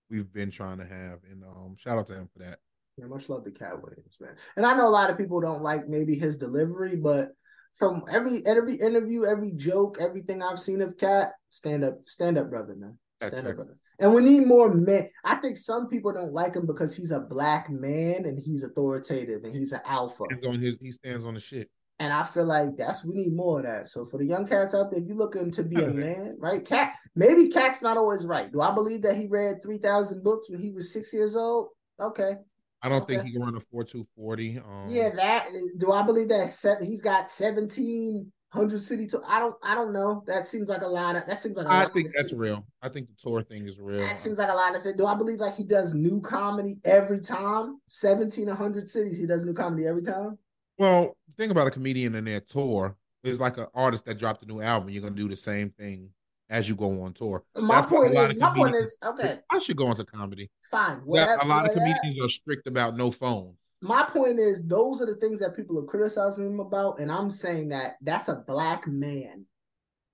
we've been trying to have. And um, shout out to him for that. Yeah, much love to Katt Williams, man. And I know a lot of people don't like maybe his delivery, but from every every interview, every joke, everything I've seen of Katt, stand up, stand up, brother, man. Stand up, brother. And we need more men. I think some people don't like him because he's a black man and he's authoritative and he's an alpha. He's on his, he stands on the shit. And I feel like that's we need more of that. So for the young cats out there, if you're looking to be a man, right? Katt, maybe Katt's not always right. Do I believe that he read three thousand books when he was six years old? Okay. I don't okay. think he can run a four two forty. Um, yeah, that do I believe that set, he's got seventeen hundred city tour? I don't I don't know. That seems like a lot of that seems like I think that's real. I think the tour thing is real. That seems like a lot of say. Do I believe like he does new comedy every time? 17 hundred cities, he does new comedy every time. Well, the thing about a comedian and their tour is like an artist that dropped a new album. You're gonna do the same thing as you go on tour. My That's point is, my point is, okay. I should go into comedy. Fine. Whatever, a lot of comedians are strict about no phones. My point is, those are the things that people are criticizing him about, and I'm saying that that's a black man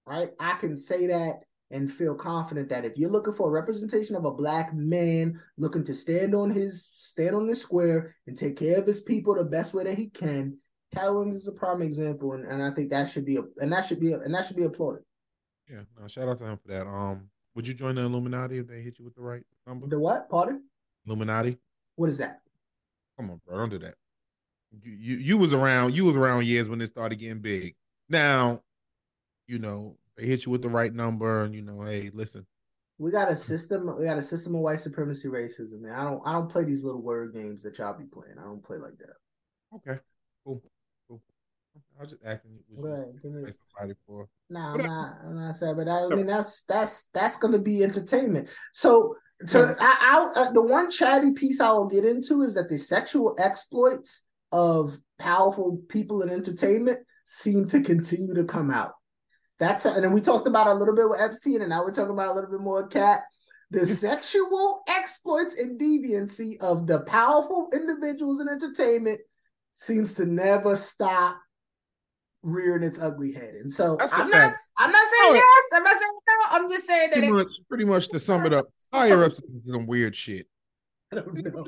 right? I can say that and feel confident that if you're looking for a representation of a black man looking to stand on his stand on the square and take care of his people the best way that he can, Williams is a prime example, and, and I think that should be a and that should be a, and that should be applauded. Yeah, no, shout out to him for that. Um, would you join the Illuminati if they hit you with the right number? The what? Pardon? Illuminati. What is that? Come on, bro, don't do that. You, you you was around. You was around years when it started getting big. Now, you know they hit you with the right number, and you know, hey, listen. We got a system. We got a system of white supremacy racism. Man, I don't. I don't play these little word games that y'all be playing. I don't play like that. Okay, cool, cool. I was just asking you. Right, me, somebody for. Nah, I'm not. I'm not saying, but I, I mean that's that's that's gonna be entertainment. So to I, I uh, the one chatty piece I will get into is that the sexual exploits of powerful people in entertainment seem to continue to come out. That's and then we talked about a little bit with Epstein, and now we're talking about a little bit more Katt. The sexual exploits and deviancy of the powerful individuals in entertainment seems to never stop rearing its ugly head. And so That's I'm not I'm not saying oh, yes, I'm not saying no, I'm just saying that pretty much, pretty much to sum it up, (laughs) higher up some weird shit. (laughs) I don't know.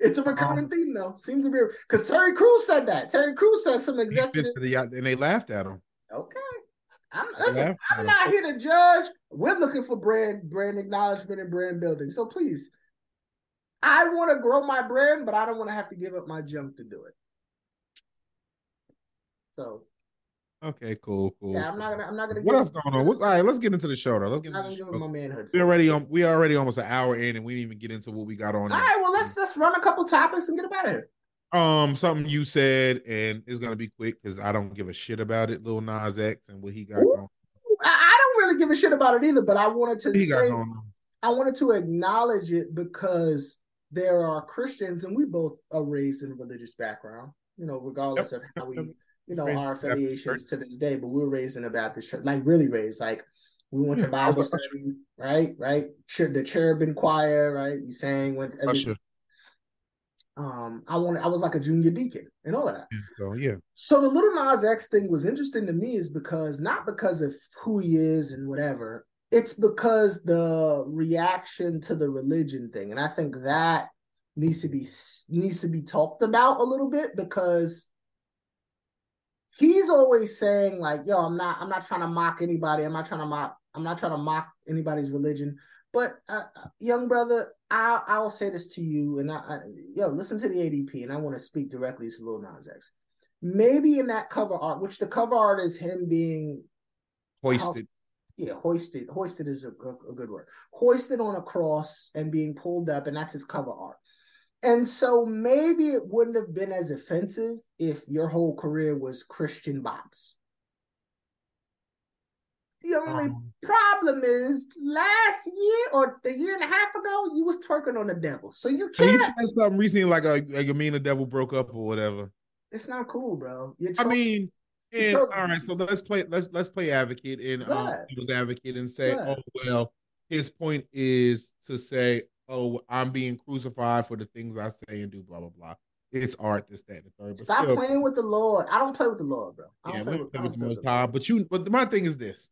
It's a recurring um, theme though. Seems to be because Terry Crews said that. Terry Crews said some executive and they laughed at him. Okay. I'm listen, I'm not here to judge. We're looking for brand brand acknowledgement and brand building. So please, I want to grow my brand, but I don't want to have to give up my junk to do it. So Okay, cool, cool. Yeah, I'm not gonna. I'm not gonna. What else going on? What, all right, let's get into the show though. Let's get into my manhood. We already on. We already almost an hour in, and we didn't even get into what we got on. All right, well let's let's run a couple topics and get about it. Um, something you said, and it's gonna be quick because I don't give a shit about it. Lil Nas X and what he got Ooh, going. I don't really give a shit about it either, but I wanted to he say I wanted to acknowledge it because there are Christians, and we both are raised in a religious background. You know, regardless yep. of how we, you know, our affiliations to this day, but we were raised in a Baptist church, like really raised, like we went to Bible study, right? Right, the cherubim choir, right? You sang with every, um, I wanted I was like a junior deacon and all of that. So yeah. So the Lil Nas X thing was interesting to me is because not because of who he is and whatever, it's because the reaction to the religion thing. And I think that needs to be needs to be talked about a little bit because he's always saying like, yo, I'm not I'm not trying to mock anybody. I'm not trying to mock I'm not trying to mock anybody's religion. But uh, uh young brother, I I will say this to you, and I, I yo listen to the ADP, and I want to speak directly to Lil Nas X. Maybe in that cover art, which the cover art is him being hoisted. yeah, hoisted. Hoisted is a, a, a good word. Hoisted on a cross and being pulled up, and that's his cover art. And so maybe it wouldn't have been as offensive if your whole career was Christian bops. The only um, problem is last year or a year and a half ago, you was twerking on the devil. So you can't. He said something recently like a like a mean the devil broke up or whatever. It's not cool, bro. I mean, and, all right, so let's play let's let's play advocate and um, advocate and say, oh well, his point is to say, oh, I'm being crucified for the things I say and do, blah blah blah. It's art, this, that, the third. But Stop still, playing with the Lord. I don't play with the Lord, bro. I yeah, play with, play with the Most High. But you, but my thing is this: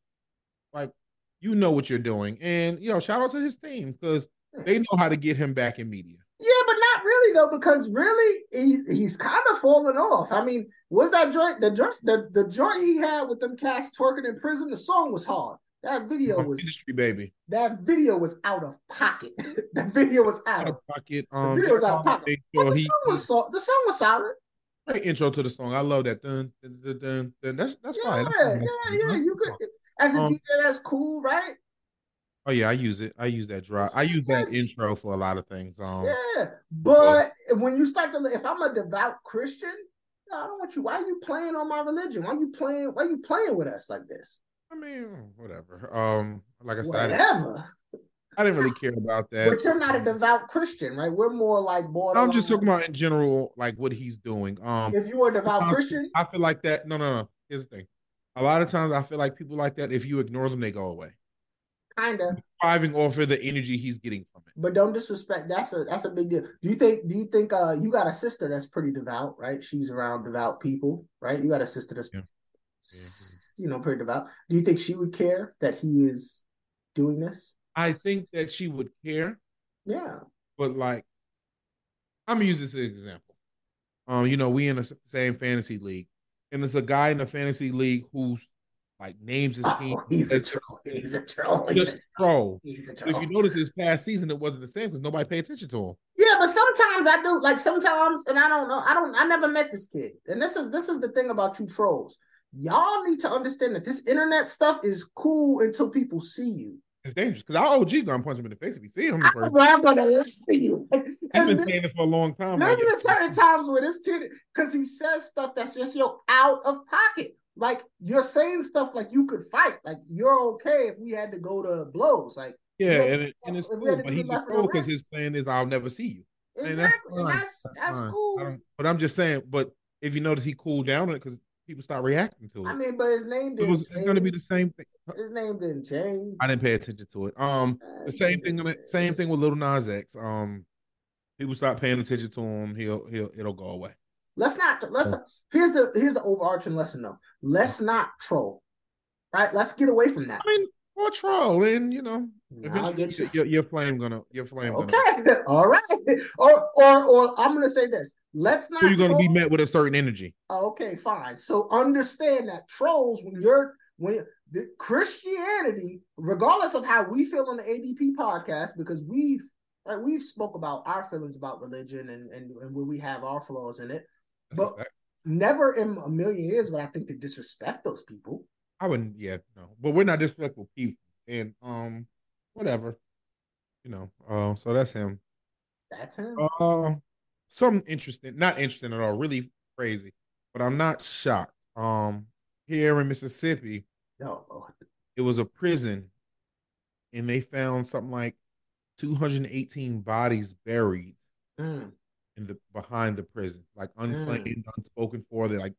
like you know what you're doing, and you know, shout out to his team because hmm. they know how to get him back in media. Yeah, but not really though, because really he, he's kind of falling off. I mean, was that joint the joint the, the joint he had with them cats twerking in prison? The song was hard. That video was industry baby. That video was out of pocket. (laughs) the video was out, out of pocket. Um, the video was out of pocket. But the, song was so, the song was solid. Great intro to the song. I love that. Dun, dun, dun, dun. That's that's yeah, fine. Yeah, yeah, yeah. You could as a um, DJ, that's cool, right? Oh yeah, I use it. I use that drop. I use that intro for a lot of things. Um, yeah, but when you start to, if I'm a devout Christian, I don't want you. Why are you playing on my religion? Why are you playing? Why are you playing with us like this? I mean, whatever. Um, like I said, whatever. I didn't really care about that. But you're not a devout Christian, right? We're more like borderline. I'm just talking about in general, like what he's doing. Um, if you were a devout Christian, I feel like that. No, no, no. Here's the thing a lot of times I feel like people like that, if you ignore them, they go away. Kind of thriving off of the energy he's getting from it. But don't disrespect. That's a that's a big deal. Do you think? Do you think? Uh, you got a sister that's pretty devout, right? She's around devout people, right? You got a sister that's. Yeah. You know, pretty devout. Do you think she would care that he is doing this? I think that she would care. Yeah. But like, I'm gonna use this as an example. Um, you know, we in the same fantasy league, and it's a guy in the fantasy league who's like names his team. Oh, (laughs) he's a troll. He's a troll. (laughs) He's a troll. He's a troll. If you notice this past season, it wasn't the same because nobody paid attention to him. Yeah, but sometimes I do. Like sometimes, and I don't know. I don't. I never met this kid. And this is this is the thing about you trolls. Y'all need to understand that this internet stuff is cool until people see you. It's dangerous because our OG gonna punch him in the face if he see him. I'm First. gonna lie to you. He's (laughs) And been saying it for a long time. There's been certain times where this kid, because he says stuff that's just yo out of pocket. Like you're saying stuff like you could fight. Like you're okay if we had to go to blows. Like yeah, and, it, and it's cool, but he's the left and cool because his plan is I'll never see you. That's exactly, and fine. that's that's Fine. Cool. Um, but I'm just saying. But if you notice, he cooled down on it because people start reacting to it. I mean, but his name didn't. It was, it's gonna be the same thing. His name didn't change. I didn't pay attention to it. Um, Uh, the same thing. didn't Same thing with Lil Nas X. Um, people start paying attention to him. He'll he'll it'll go away. Let's not. Let's. Here's the here's the overarching lesson though. Let's not troll. Right. Let's get away from that. I mean, or troll, and you know, eventually you. your, your flame gonna your flame gonna. Okay. (laughs) All right. Or or or I'm gonna say this. Let's not. So you're gonna be met with a certain energy. Okay, fine. So understand that trolls, when you're when the Christianity, regardless of how we feel on the ADP podcast, because we've right, we've spoke about our feelings about religion and and, and where we have our flaws in it. That's But-. Never in a million years would I think to disrespect those people. I wouldn't. Yeah, no. But we're not disrespectful people, and um, whatever. You know. Uh, so that's him. That's him. Uh, something interesting. Not interesting at all. Really crazy. But I'm not shocked. Um, here in Mississippi, no, it was a prison, and they found something like 218 bodies buried mm, in the behind the prison, like unclaimed, unspoken for. They like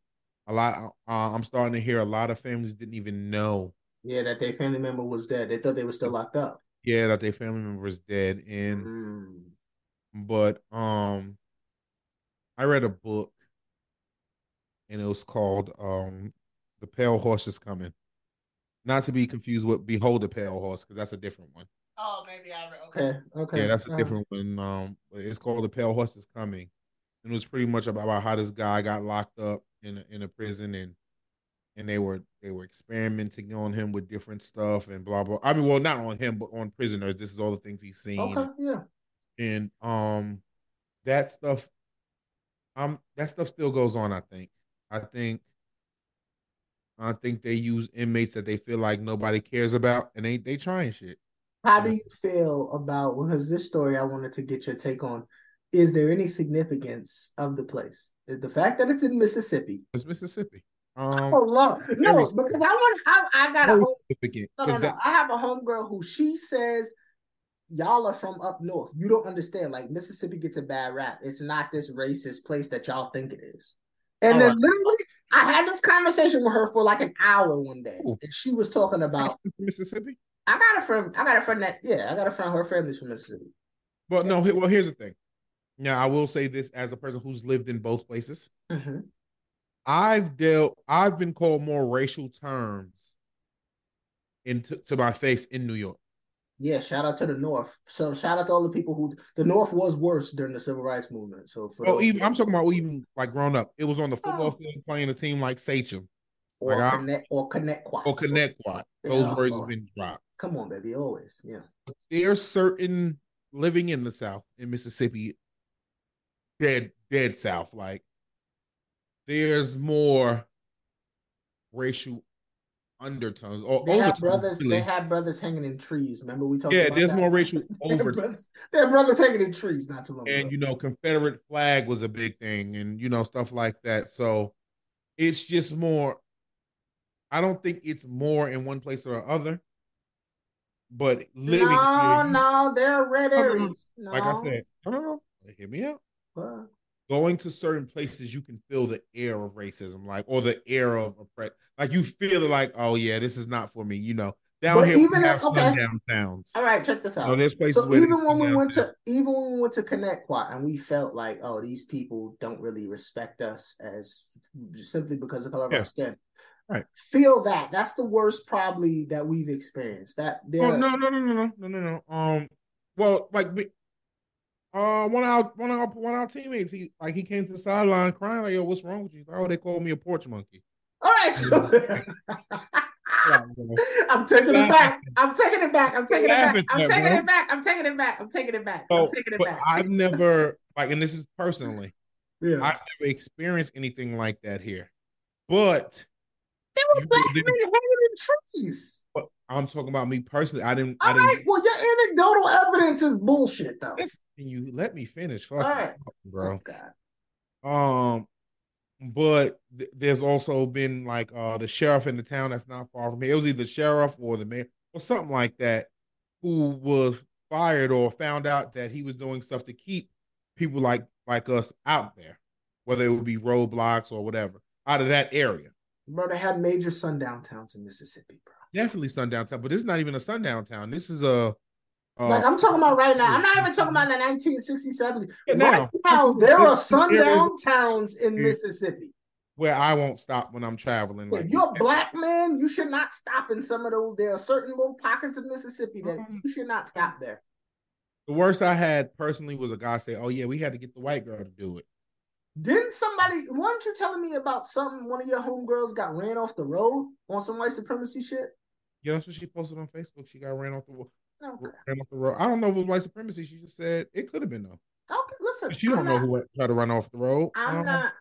a lot. Uh, I'm starting to hear a lot of families didn't even know, yeah, that their family member was dead. They thought they were still locked up. yeah, that their family member was dead. And Mm. but um, I read a book, and it was called um, "The Pale Horse is Coming." Not to be confused with "Behold the Pale Horse" because that's a different one. Oh, maybe I read. Okay, okay. Yeah, that's a Uh, different one. Um, it's called "The Pale Horse is Coming," and it was pretty much about, how this guy got locked up in a, in a prison and and they were they were experimenting on him with different stuff and blah blah. I mean, well, not on him, but on prisoners. This is all the things he's seen, Okay, yeah. and um, that stuff, um, that stuff still goes on. I think. I think. I think they use inmates that they feel like nobody cares about, and they they trying shit. How do you feel about because this story I wanted to get your take on? Is there any significance of the place? The fact that it's in Mississippi. It's Mississippi. Um, Oh Lord, no, because I want I, I got a home, no, no, no. I have a homegirl who she says y'all are from up north. You don't understand. Like Mississippi gets a bad rap. It's not this racist place that y'all think it is. And All then right. literally, I had this conversation with her for like an hour one day, Ooh. and she was talking about. Mississippi. I got a friend. I got a friend that yeah, I got a friend. Her family's from Mississippi. Well, no. Well, here's the thing. Now, I will say this as a person who's lived in both places. Mhm. I've dealt. I've been called more racial terms into to my face in New York. Yeah, shout out to the North. So shout out to all the people who the North was worse during the civil rights movement. So for Oh, those- even I'm talking about even like grown up. It was on the football Oh. field playing a team like Sachem or like I- connect or connect quad. or Connecticut. Those Yeah, words oh. have been dropped. Come on, baby, always. Yeah. There's certain living in the South in Mississippi, dead dead South. Like there's more racial undertones or They have brothers. really. They have brothers hanging in trees. Remember we talked. yeah, there's that? more racial (laughs) overtones. they have brothers hanging in trees not too long and ago. you know confederate flag was a big thing and you know stuff like that so it's just more i don't think it's more in one place or the other but living no, here, no, they're red areas. No. like i said no no no hear me out Going to certain places you can feel the air of racism like or the air of oppression. like you feel like oh yeah this is not for me you know down But here we even have if- okay. sundown towns all right, check this out. know, there's places So even when we went to even when we went to Connetquot and we felt like, oh, these people don't really respect us as simply because of color of Yeah. our skin. right. feel that. That's the worst probably that we've experienced. That oh, no, no, no, no, no, no, no, no. Um, well, like uh, one of our one of our one of our teammates, he like he came to the sideline crying like, "Yo, what's wrong with you?" Like, oh, they called me a porch monkey. All right, so (laughs) I'm taking it back. I'm taking it back. I'm taking it back. I'm taking it back. I'm taking it back. I'm taking it back. I'm taking it back. I've never like, and this is personally, yeah, I've never experienced anything like that here. But there were black men trees. I'm talking about me personally. I didn't. All I didn't, right. Well, your anecdotal evidence is bullshit, though. Can you let me finish? Fuck All right. bro. Oh, um, but th- there's also been like uh the sheriff in the town that's not far from here. It was either the sheriff or the mayor or something like that, who was fired or found out that he was doing stuff to keep people like like us out there, whether it would be roadblocks or whatever, out of that area. Bro, they had major sundown towns in Mississippi, bro. Definitely sundown town, but this is not even a sundown town. This is a uh, like I'm talking about right now. I'm not even talking about the 1960s, Right now, now there are sundown towns in Mississippi. Where I won't stop when I'm traveling. If you're a black man, you should not stop in some of those. There are certain little pockets of Mississippi that mm-hmm. you should not stop there. The worst I had personally was a guy say, "Oh yeah, we had to get the white girl to do it." Didn't somebody? Weren't you telling me about something? One of your homegirls got ran off the road on some white supremacy shit. Yeah, that's what she posted on Facebook. She got ran off the okay. ran off the road. I don't know if it was white supremacy. She just said it could have been though. Okay, listen. She don't know who tried to run off the road. I'm um, not.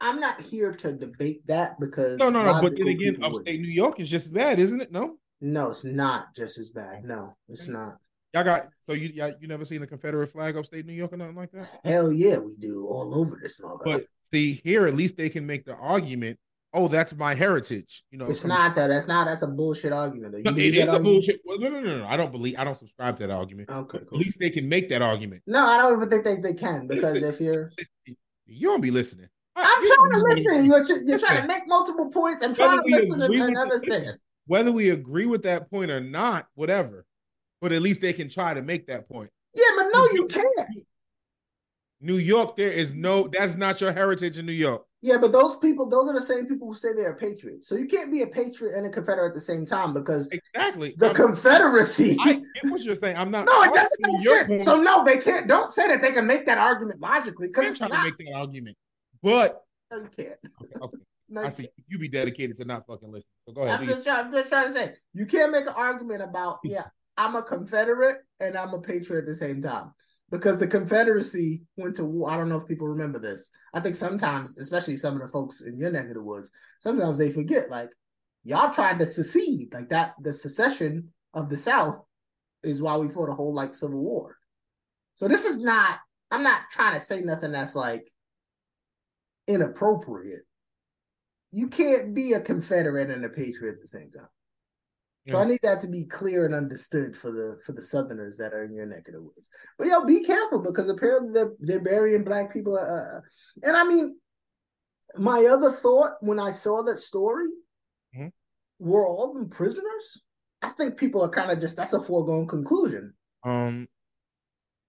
I'm not here to debate that because no, no, no. But then again, upstate New York is just as bad, isn't it? No. No, it's not just as bad. No, it's not. Y'all got so you y'all, you never seen a Confederate flag upstate New York or nothing like that? Hell yeah, we do all over this mother. But see, here at least they can make the argument oh, that's my heritage. You know, it's not that. That's not. That's a bullshit argument. No, it is a bullshit. Well, no, no, no, no. I don't believe. I don't subscribe to that argument. Okay, cool. At least they can make that argument. No, I don't even think they, they can because Listen, if you're, you don't be listening. Uh, I'm you trying to listen. You're, you're trying to make multiple points. I'm trying to listen and, and understand. Whether we agree with that point or not, whatever. But at least they can try to make that point. Yeah, but no, you can't. New York, there is no. That's not your heritage in New York. Yeah, but those people, those are the same people who say they're a patriot. So you can't be a patriot and a Confederate at the same time because exactly the I'm, Confederacy. I get what you're saying. I'm not. (laughs) No, it doesn't make sense. Point. So no, they can't. Don't say that they can make that argument logically because it's trying to make that argument, but no, you can't. Okay, okay. (laughs) No, I see. You be dedicated to not fucking listen. So go ahead. I'm just, trying, I'm just trying to say you can't make an argument about yeah, I'm a Confederate and I'm a patriot at the same time because the Confederacy went to war. I don't know if people remember this. I think sometimes, especially some of the folks in your neck of the woods, sometimes they forget like y'all tried to secede, like that. The secession of the South is why we fought a whole like Civil War. So this is not. I'm not trying to say nothing that's like inappropriate. You can't be a Confederate and a patriot at the same time. So I need that to be clear and understood for the for the Southerners that are in your neck of the woods. But yo, be careful because apparently they're they're burying black people. Uh, uh, and I mean, my other thought when I saw that story, mm-hmm. were all of them prisoners? I think people are kind of just that's a foregone conclusion. Um,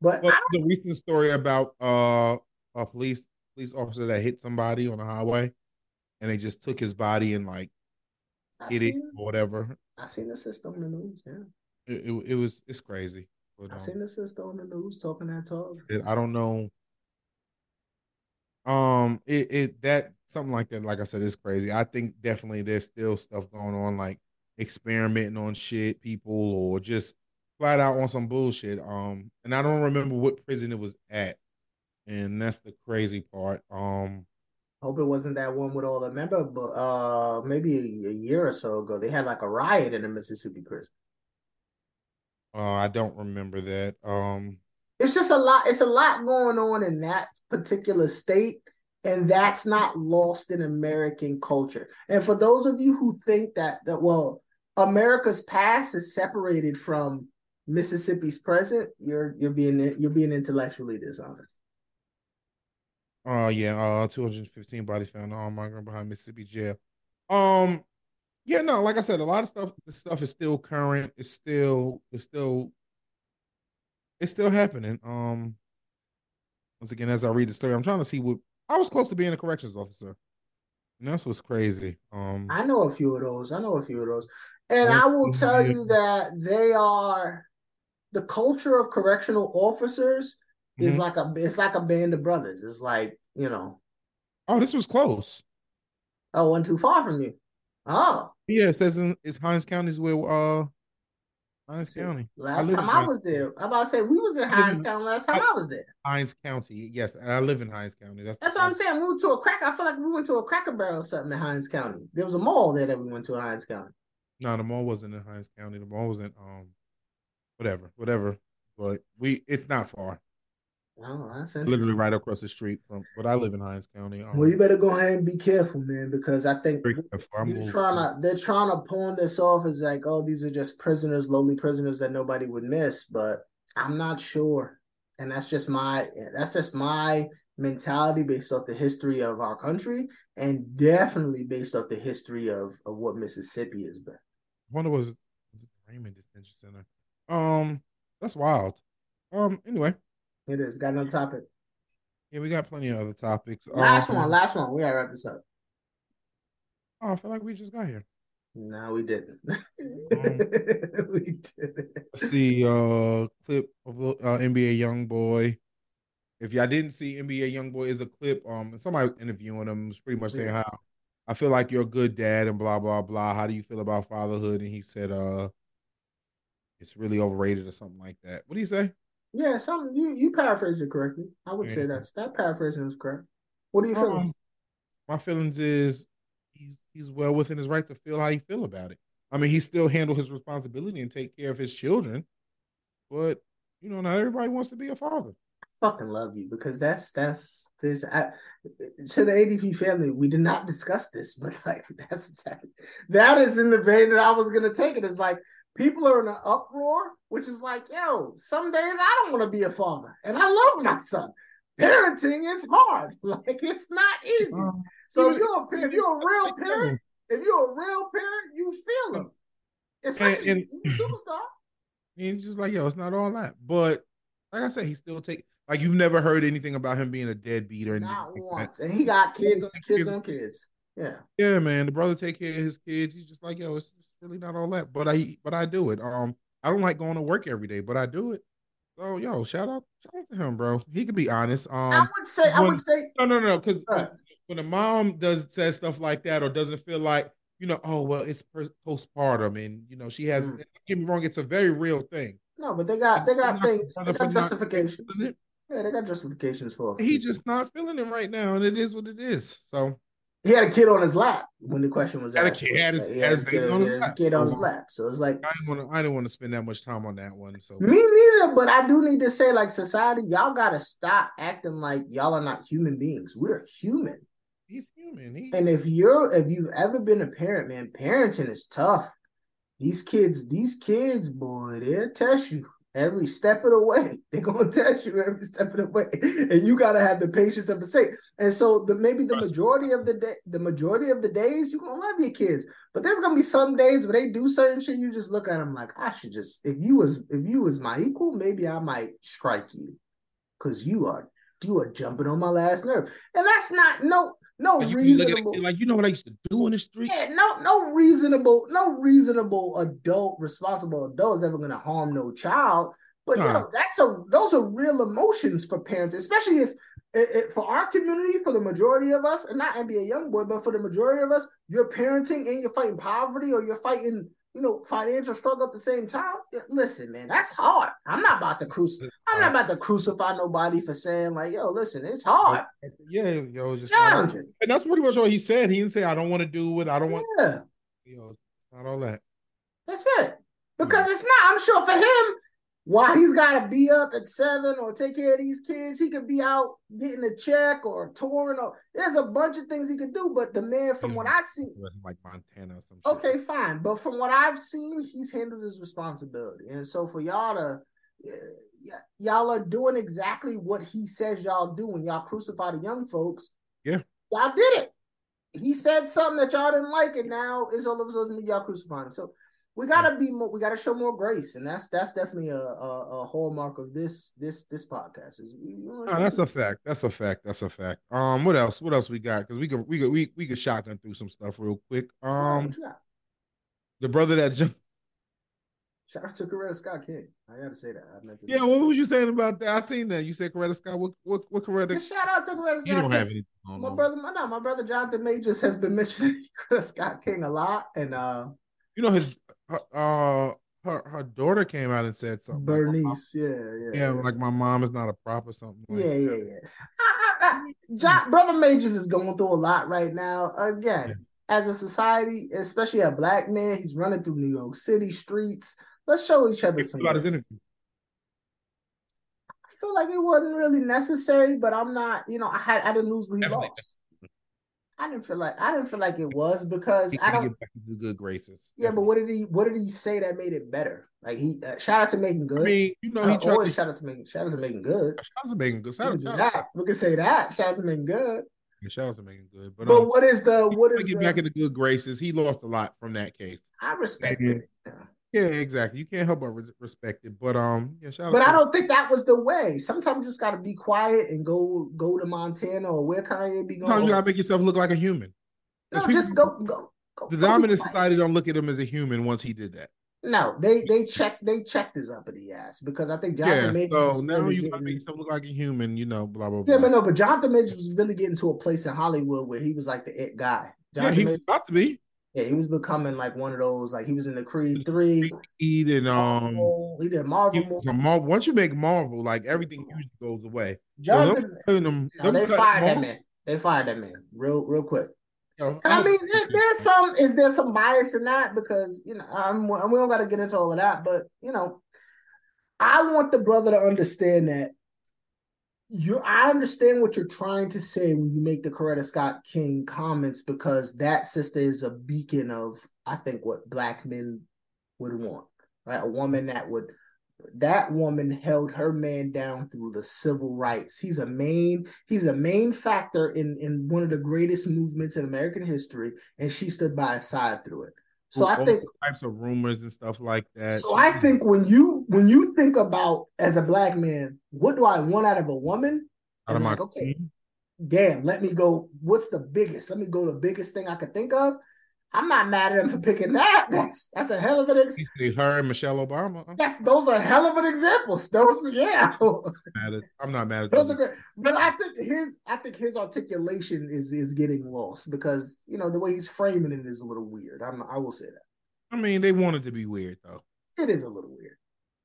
but well, the recent story about uh a police police officer that hit somebody on the highway, and they just took his body and like hit it or whatever. I seen the sister on the news. Yeah, it, it, it was it's crazy. But, um, I seen the sister on the news talking that talk. It, I don't know. Um, it it that something like that. Like I said, it's crazy. I think definitely there's still stuff going on, like experimenting on shit, people, or just flat out on some bullshit. Um, and I don't remember what prison it was at, and that's the crazy part. Um, Hope it wasn't that one with all the remember, but uh, maybe a, a, year or so ago, they had like a riot in a Mississippi prison. Uh, I don't remember that. Um, it's just a lot. It's a lot going on in that particular state, and that's not lost in American culture. And for those of you who think that that well, America's past is separated from Mississippi's present, you're you're being you're being intellectually dishonest. Oh uh, yeah, uh, 215 bodies found on migrant behind Mississippi jail. Um, yeah, no, like I said, a lot of stuff. This stuff is still current. It's still, it's still, it's still happening. Um, once again, as I read the story, I'm trying to see what I was close to being a corrections officer. And that's what's crazy. Um, I know a few of those. I know a few of those. And I will tell you that they are the culture of correctional officers mm-hmm. is like a it's like a band of brothers. It's like, you know. Oh, this was close. Oh, one too far from you. Oh. Yeah, it says in, it's Hinds County is where uh Hinds County. Last I time I was there. I'm about to say we was in Hinds County last time I, I, was there. Hinds County, yes, and I live in Hinds County. That's that's what I'm saying. We went to a crack. I feel like we went to a Cracker Barrel or something in Hinds County. There was a mall there that we went to in Hinds County. No, the mall wasn't in Hinds County. The mall was in um, whatever, whatever. But we, it's not far. Oh, that's literally right across the street from. But I live in Hinds County. Um, well, you better go ahead and be careful, man, because I think they're trying to they're trying to pawn this off as like, oh, these are just prisoners, lowly prisoners that nobody would miss. But I'm not sure, and that's just my that's just my mentality based off the history of our country, and definitely based off the history of of what Mississippi has been. I wonder was, was it Raymond Detention Center? Um, that's wild. Um, anyway. It is. Got another topic. Yeah, we got plenty of other topics. Last um, one, last one. We gotta wrap this up. Oh, I feel like we just got here. No, we didn't. (laughs) Um, we didn't. See uh clip of uh, NBA Youngboy. If y'all didn't see NBA Youngboy is a clip, um somebody interviewing him was pretty much saying yeah. how I feel like you're a good dad and blah blah blah. How do you feel about fatherhood? And he said uh it's really overrated or something like that. What do you say? Yeah, some you you paraphrase it correctly. I would yeah. say that's that paraphrasing is correct. What do you feel? Um, my feelings is he's he's well within his right to feel how he feel about it. I mean, he still handle his responsibility and take care of his children, but you know, not everybody wants to be a father. I fucking love you because that's that's this I, to the ADP family. We did not discuss this, but like (laughs) that's exactly that is in the vein that I was gonna take it. Is like people are in an uproar, which is like, yo, some days I don't want to be a father, and I love my son. Parenting is hard. (laughs) Like it's not easy. Um, so if you're a, if you're a real parent, if you're a real parent, you feel them. Especially and, and, superstar. (clears throat) And just like, yo, it's not all that. But like I said, he still take like you've never heard anything about him being a deadbeat or anything. Not once. And he got kids on kids on kids. Yeah. Yeah, man. The brother take care of his kids. He's just like, yo, it's really not all that, but I but I do it. Um, I don't like going to work every day, but I do it. So yo, shout out, shout out to him, bro. He can be honest. Um, I would say, when, I would say, no, no, no, because when, when a mom does says stuff like that or doesn't feel like you know, oh well, it's postpartum, and you know, she has. Mm. Get me wrong, it's a very real thing. No, but they got they got things. They got justifications. Yeah, they got justifications for. He's just not feeling it right now, and it is what it is. So he had a kid on his lap when the question was asked. Had a kid, had his kid, on his, lap. kid on his oh. lap. So it's like I didn't want to. I didn't want to spend that much time on that one. So me neither. But I do need to say, like society, y'all gotta stop acting like y'all are not human beings. We're human. He's human. He... And if you're, if you've ever been a parent, man, parenting is tough. These kids, these kids, boy, they'll test you every step of the way. (laughs) They're gonna test you every step of the way, and you gotta have the patience of a saint. And so, the maybe the majority of the day, the majority of the days, you're gonna love your kids, but there's gonna be some days where they do certain shit. You just look at them like, I should just if you was if you was my equal, maybe I might strike you, because you are you are jumping on my last nerve, and that's not no no like reasonable like you know what I used to do in the street. Yeah, no, no reasonable, no reasonable adult, responsible adult is ever gonna harm no child. But huh. you know, that's a those are real emotions for parents, especially if it, it, for our community, for the majority of us, and not NBA Youngboy, but for the majority of us, you're parenting and you're fighting poverty or you're fighting you know, financial struggle at the same time. Listen, man, that's hard. I'm not about to crucify. I'm not about to crucify nobody for saying like, yo, listen, it's hard. Yeah, yo, just challenging. And that's pretty much what he said. He didn't say, I don't want to do it. I don't want. Yeah. You know, not all that. That's it. Because yeah. it's not. I'm sure for him, while he's got to be up at seven or take care of these kids, he could be out getting a check or touring. Or there's a bunch of things he could do. But the man, from what I see, like Montana or something. Okay, fine. But from what I've seen, he's handled his responsibility. And so for y'all to, yeah, y'all are doing exactly what he says y'all do when y'all crucify the young folks. Yeah, y'all did it. He said something that y'all didn't like, and now it's all of a sudden y'all crucifying. So we gotta be more. We gotta show more grace, and that's that's definitely a a, a hallmark of this this this podcast. Is no, that's a fact. That's a fact. That's a fact. Um, what else? What else we got? Because we could we could we we could shotgun through some stuff real quick. Um, the brother that jumped. Shout out to Coretta Scott King. I gotta say that. I meant to yeah, what was you saying about that? I seen that. You said Coretta Scott. What what what Coretta? shout out to Coretta Scott. You don't King. have anything. My brother, my no, my brother Jonathan Majors has been mentioning (laughs) Coretta Scott King a lot, and uh, you know his uh her her daughter came out and said something. Bernice, like yeah, yeah, yeah, like my mom is not a prop or something. Like yeah, yeah, yeah. I, I, I, John, brother Majors is going through a lot right now. Again, yeah. as a society, especially a black man, he's running through New York City streets. Let's show each other some. I feel like it wasn't really necessary, but I'm not. You know, I had I didn't lose what he Definitely. lost. I didn't feel like I didn't feel like it was because I don't get back into good graces. Yeah, but what did he what did he say that made it better? Like he uh, shout out to making good. I mean, you know, he uh, tried always to, shout out to making shout out to making good. Shout out to making good. Shout, shout out. We can say that. Shout out to making good. Yeah, shout out to making good. But, but um, what is the what is get the, back into good graces? He lost a lot from that case. I respect it. Yeah. Exactly. You can't help but respect it. But um, yeah, But I don't think that was the way. Sometimes you just gotta be quiet and go go to Montana or where Kanye be going. Sometimes you gotta make yourself look like a human. No, people, just go, go, go. The dominant society don't look at him as a human once he did that. No, they they checked they checked his uppity ass because I think Jonathan yeah, so now really you getting, gotta make yourself look like a human, you know, blah blah blah. Yeah, but no, but Jonathan Majors was really getting to a place in Hollywood where he was like the it guy. Jonathan yeah, he Majors, was about to be. Yeah, he was becoming like one of those. Like he was in the Creed three. He did um. he did Marvel. He, Marvel. Once you make Marvel, like everything usually goes away. Jonathan, so them, no, them they fired Marvel. that man. They fired that man real real quick. I mean, there, there's some. Is there some bias in that? Because you know, I'm, we don't got to get into all of that. But you know, I want the brother to understand that you. I understand what you're trying to say when you make the Coretta Scott King comments because that sister is a beacon of, I think, what black men would want. Right, a woman that would that woman held her man down through the civil rights. He's a main he's a main factor in in one of the greatest movements in American history, and she stood by his side through it. So I think types of rumors and stuff like that. So I think when you when you think about as a black man, what do I want out of a woman? Out of my like, okay, damn, let me go. What's the biggest? Let me go the biggest thing I could think of. I'm not mad at him for picking that. (laughs) That's that's a hell of an example. Her and Michelle Obama. That, those are hell of an examples. Those, yeah. I'm not (laughs) mad at those are great. But I think his I think his articulation is is getting lost because you know the way he's framing it is a little weird. I'm I will say that. I mean, they wanted to be weird though. It is a little weird.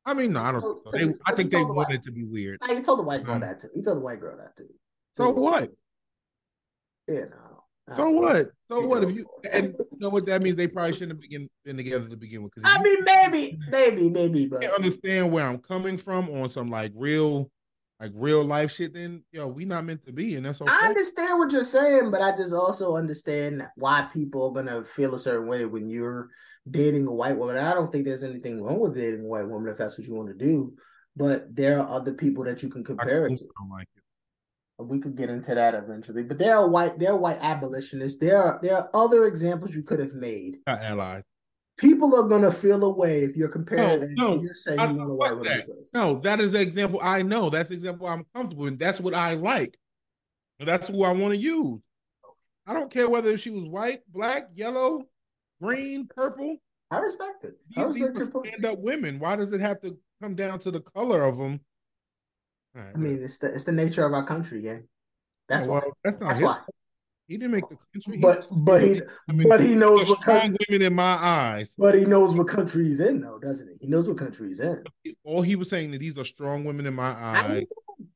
I mean, no, I don't. So. They, I think they wanted white, to be weird. Nah, he told the white girl um, that too. He told the white girl that too. So, so what? Yeah, no. So oh. what? So what if you and you know what that means? They probably shouldn't have been, been together to begin with. I mean, maybe, maybe, maybe, but can't understand where I'm coming from on some like real, like real life shit. Then yo, we not meant to be, and that's okay. I understand what you're saying, but I just also understand why people are gonna feel a certain way when you're dating a white woman. I don't think there's anything wrong with dating a white woman if that's what you want to do. But there are other people that you can compare it to. Like it we could get into that eventually. But they're white, there are white abolitionists. There are there are other examples you could have made. Not allied. People are gonna feel away if you're comparing. No, no you're saying you want that. No, that is the example I know. That's the example I'm comfortable in. That's what I like. That's who I want to use. I don't care whether she was white, black, yellow, green, purple. I respect it. I respect these stand up women. Why does it have to come down to the color of them Right, I mean, it's the it's the nature of our country, yeah. That's oh, well, why. That's not that's his. Why. He didn't make the country. But he, but he I mean, but he knows what country, women in my eyes. But he knows what country he's in, though, doesn't he? He knows what country he's in. All he was saying that these are strong women in my eyes.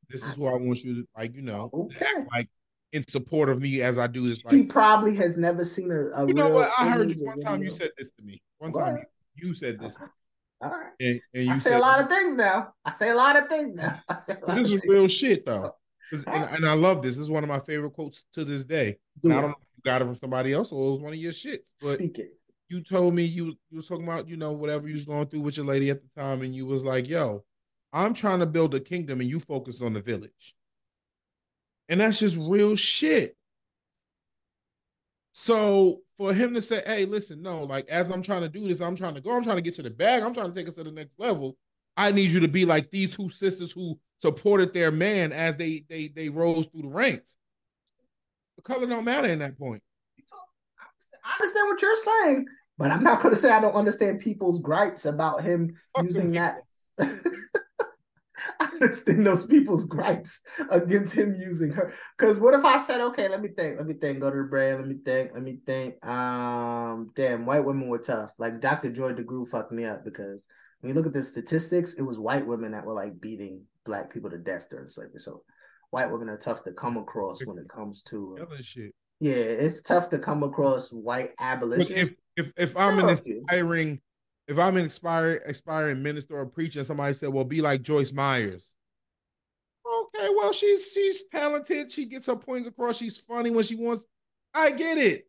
This is who I want you to like, you know, okay. like in support of me as I do this. Like, he probably has never seen a. a you know what? I heard you one time. You said this to me. One what? time you, you said this. All right. And, and I say said, a lot of things now. I say a lot of things now. (laughs) I say this is real shit though. And, and, I love this. This is one of my favorite quotes to this day. I don't know if you got it from somebody else or it was one of your shits. But Speak it. You told me you you was talking about, you know, whatever you was going through with your lady at the time, and you was like, yo, I'm trying to build a kingdom and you focus on the village. And that's just real shit. So for him to say, "Hey, listen, no, like as I'm trying to do this, I'm trying to go, I'm trying to get to the bag, I'm trying to take us to the next level. I need you to be like these two sisters who supported their man as they they they rose through the ranks. The color don't matter in that point. I understand what you're saying, but I'm not going to say I don't understand people's gripes about him Fuck using that. (laughs) I understand those people's gripes against him using her. Because what if I said, okay, let me think, let me think, go to the brain, let me think, let me think. Um, damn, white women were tough. Like Dr. Joy DeGruy fucked me up because when you look at the statistics, it was white women that were like beating black people to death during slavery. So white women are tough to come across when it comes to uh, shit. Yeah, it's tough to come across white abolitionists. If if, if I'm an inspiring if I'm an expiring aspiring minister or preacher, and somebody said, "Well, be like Joyce Myers." Okay, well, she's she's talented. She gets her points across. She's funny when she wants. I get it.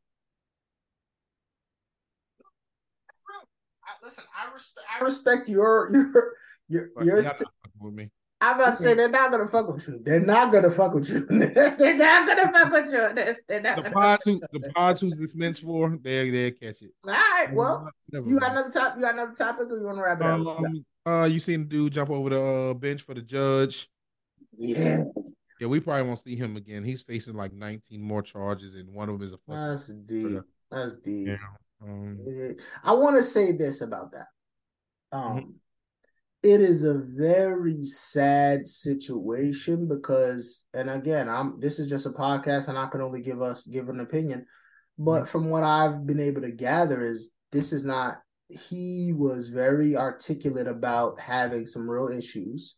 I, listen, I respect I respect your your your your. T- with me. I'm about to say they're not gonna fuck with you. They're not gonna fuck with you. (laughs) they're not gonna fuck with you. They're, not the pods who the pods who's this meant for, they they catch it. All right. Well, you got another top. You got another topic, or you want to wrap it um, up? Uh, you seen the dude jump over the uh, bench for the judge? Yeah. Yeah, we probably won't see him again. He's facing like 19 more charges, and one of them is a. That's deep. That's deep. Yeah. Um, I want to say this about that. Um, mm-hmm it is a very sad situation because and again i'm this is just a podcast and i can only give us give an opinion but mm-hmm. from what i've been able to gather is this is not he was very articulate about having some real issues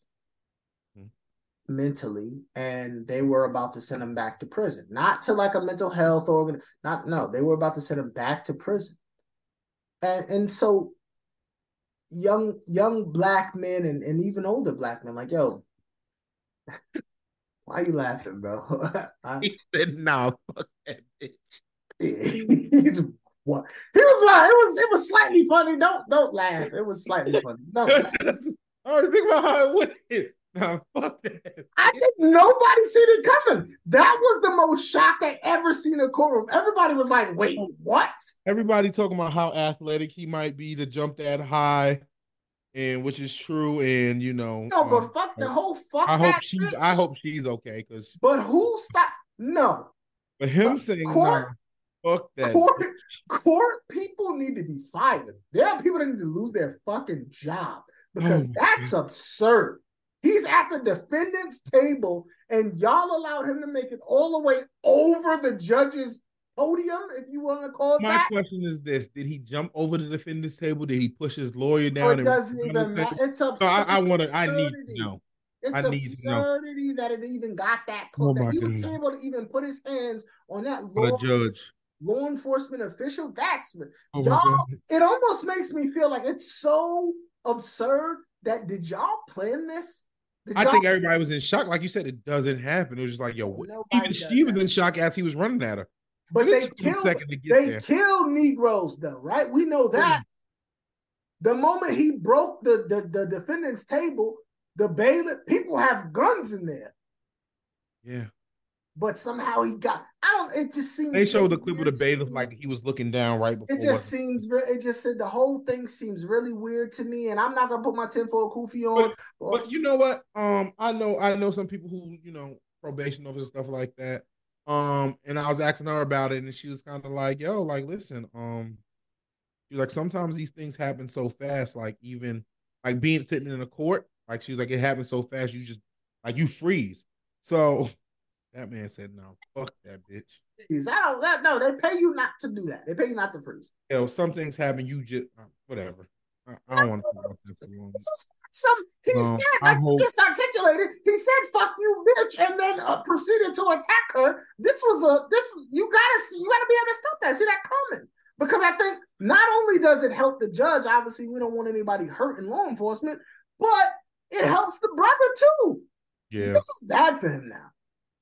mm-hmm. mentally and they were about to send him back to prison not to like a mental health organ not no they were about to send him back to prison and and so young young black men and, and even older black men like yo why are you laughing bro? (laughs) He said no fuck that bitch. (laughs) He's what? He was right it was it was slightly funny. Don't don't laugh. It was slightly funny. No. (laughs) I was thinking about how it went. (laughs) No, fuck that. I think nobody seen it coming. That was the most shock I ever seen in a courtroom. Everybody was like, wait, what? Everybody talking about how athletic he might be to jump that high. And which is true, and you know, no, but um, fuck the whole fuck. I hope she's. I hope she's okay, because. But who stopped? No. But him but saying court, nah, fuck that. Court, court people need to be fired. There are people that need to lose their fucking job because oh, that's man. absurd. He's at the defendant's table, and y'all allowed him to make it all the way over the judge's podium, if you want to call it My that. question is this: Did he jump over the defendant's table? Did he push his lawyer down? It doesn't even matter. It's absurd. So I, I want to. I need to know. It's I absurdity that it even got that close. Oh that he was able to even put his hands on that law, judge, law enforcement official. That's oh y'all. It almost makes me feel like it's so absurd that did y'all plan this? I think everybody was in shock. Like you said, it doesn't happen. It was just like, yo, even she was in shock as he was running at her. But they killed, they there. killed Negroes, though, right? We know that. The moment he broke the, the, the defendant's table, the bailiff, people have guns in there. Yeah. But somehow he got. I don't. It just seems. They showed the clip of the bailiff like he was looking down right before. It just seems. It just said the whole thing seems really weird to me, and I'm not gonna put my tinfoil kufi on. But, but you know what? Um, I know. I know some people who you know probation officers stuff like that. Um, and I was asking her about it, and she was kind of like, "Yo, like, listen, um, she's like, sometimes these things happen so fast, like even like being sitting in a court, like she's like, it happens so fast, you just like you freeze." So that man said, "No, fuck that bitch." I don't. That, no, they pay you not to do that. They pay you not to freeze. You know, some things happen. You just uh, whatever. I, I don't want to talk about this anymore some he um, said like hope, just articulated he said fuck you bitch and then uh, proceeded to attack her this was a this you gotta see you gotta be able to stop that see that coming because i think not only does it help the judge obviously we don't want anybody hurt in law enforcement but it helps the brother too yeah this is bad for him now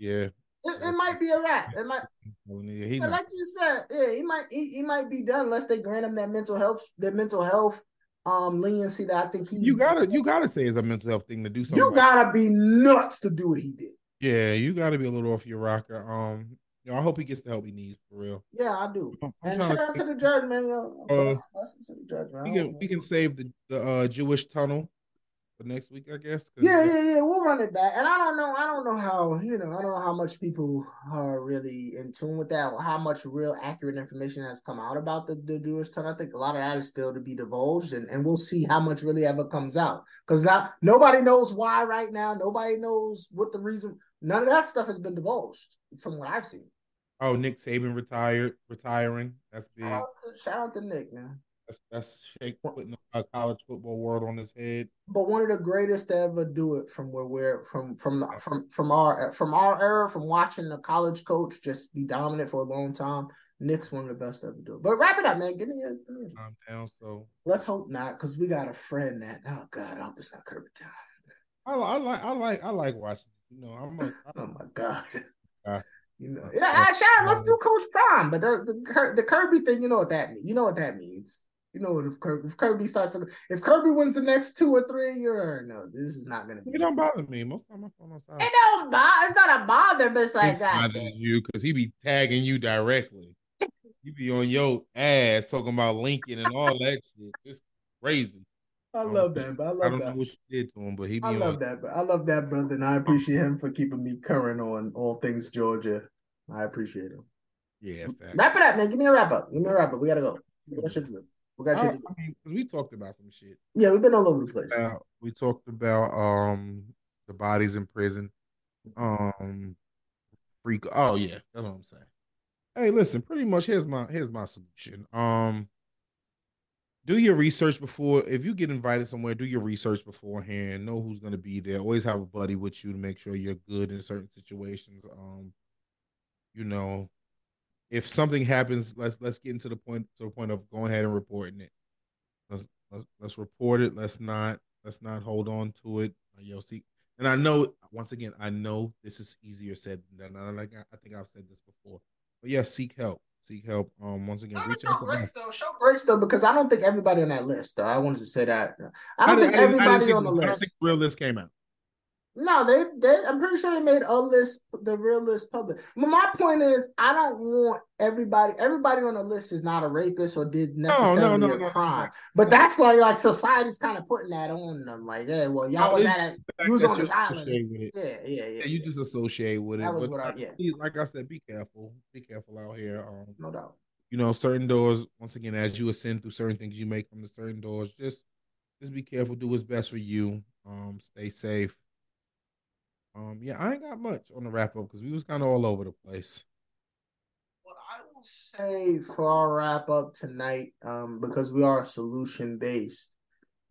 yeah it, it might be a wrap. It might, yeah, like you said, yeah, he might he, he might be done unless they grant him that mental health that mental health um leniency that I think he's you gotta you gotta say it's a mental health thing to do something. You gotta be nuts to do what he did. Yeah, you gotta be a little off your rocker. Um, you know, I hope he gets the help he needs for real. Yeah, I do. I'm and shout out to the judge, man. Yo, uh, to the judge, man. We can we can save the the uh, Jewish tunnel for next week, I guess. Yeah, yeah, yeah. We'll run it back, and I don't know. I don't know how you know. I don't know how much people are really in tune with that, or how much real accurate information has come out about the, the Jewish tunnel. I think a lot of that is still to be divulged, and, and we'll see how much really ever comes out. Because now nobody knows why right now. Nobody knows what the reason. None of that stuff has been divulged from what I've seen. Oh, Nick Saban retired, retiring. That's big. Shout out to, shout out to Nick, man. That's that's Shake putting a college football world on his head. But one of the greatest to ever do it from where we're from from the, from from our from our era, from watching a college coach just be dominant for a long time. Nick's one of the best to ever do it. But wrap it up, man. Give me a. I'm down. So let's hope not, because we got a friend that. Oh God, I hope it's not Kirby time. I, I like I like I like watching. You know, I'm a. oh my God. Uh, you know, yeah, shout out. Let's do Coach Prime, but the, the, the Kirby thing, you know what that means. You know what that means. You know what if Kirby, if Kirby starts to if Kirby wins the next two or three, you're no, this is not gonna be. It don't bother me. Most of my phone on silent. It don't bother. It's not a bother, but it's like God. you because he be tagging you directly. you be on your ass talking about Lincoln and all that shit. It's crazy. I love that, but I love I don't that. know what you did to him, but he. I love on. that, but I love that brother, and I appreciate him for keeping me current on all things Georgia. I appreciate him. Yeah, fact. wrap it up, man. Give me a wrap up. Give me a wrap up. We gotta go. We got shit to do. We got shit. I mean, we talked about some shit. Yeah, we've been all over the place. Uh, we talked about um the bodies in prison. Um, freak. Oh yeah, that's what I'm saying. Hey, listen. Pretty much, here's my here's my solution. Um, do your research before if you get invited somewhere do your research beforehand know who's going to be there always have a buddy with you to make sure you're good in certain situations um you know if something happens let's let's get into the point to the point of going ahead and reporting it let's let's, let's report it let's not let's not hold on to it you'll see and i know once again i know this is easier said than done like i think i've said this before but yeah seek help seek help. Um, once again, reach out to grace, though. Show grace though, because I don't think everybody on that list. Though I wanted to say that I don't I think everybody on the list. I don't think the real list came out. No, they, they I'm pretty sure they made a list, the real list public. But my point is, I don't want everybody. Everybody on the list is not a rapist or did necessarily no, no, no, a crime. But that's like like society's kind of putting that on them. Like, yeah, well, y'all was at a, you was on this island. Yeah, yeah, yeah, yeah. You just associate with it. That was but what I, yeah. Like I said, be careful. Be careful out here. Um, no doubt. You know, certain doors. Once again, as you ascend through certain things, you may come to certain doors. Just, just be careful. Do what's best for you. Um, stay safe um, yeah, I ain't got much on the wrap up because we was kind of all over the place. What I will say for our wrap up tonight, um, because we are solution based.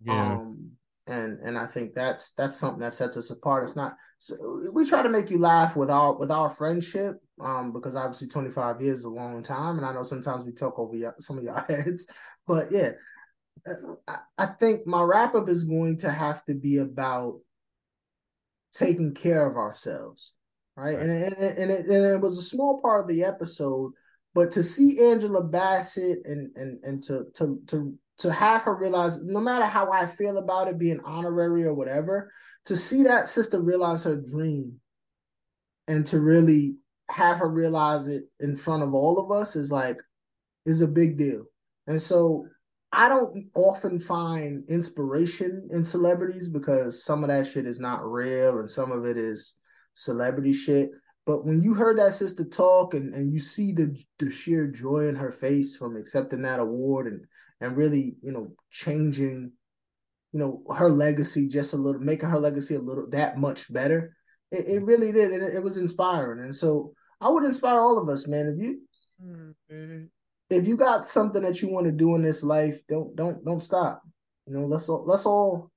Yeah. Um, and and I think that's that's something that sets us apart. It's not so we try to make you laugh with our with our friendship, um, because obviously 25 years is a long time, and I know sometimes we talk over y- some of your (laughs) heads, but yeah, uh, I, I think my wrap up is going to have to be about taking care of ourselves, right? right. And, and, and, it, and it was a small part of the episode, but to see Angela Bassett and and and to to to to have her realize, no matter how I feel about it being honorary or whatever, to see that sister realize her dream and to really have her realize it in front of all of us is like is a big deal. And so I don't often find inspiration in celebrities because some of that shit is not real and some of it is celebrity shit. But when you heard that sister talk and, and you see the the sheer joy in her face from accepting that award and and really, you know, changing, you know, her legacy just a little, making her legacy a little that much better, it, it really did. And it, it was inspiring. And so I would inspire all of us, man. If you mm-hmm if you got something that you want to do in this life, don't don't don't stop. You know, let's all let's all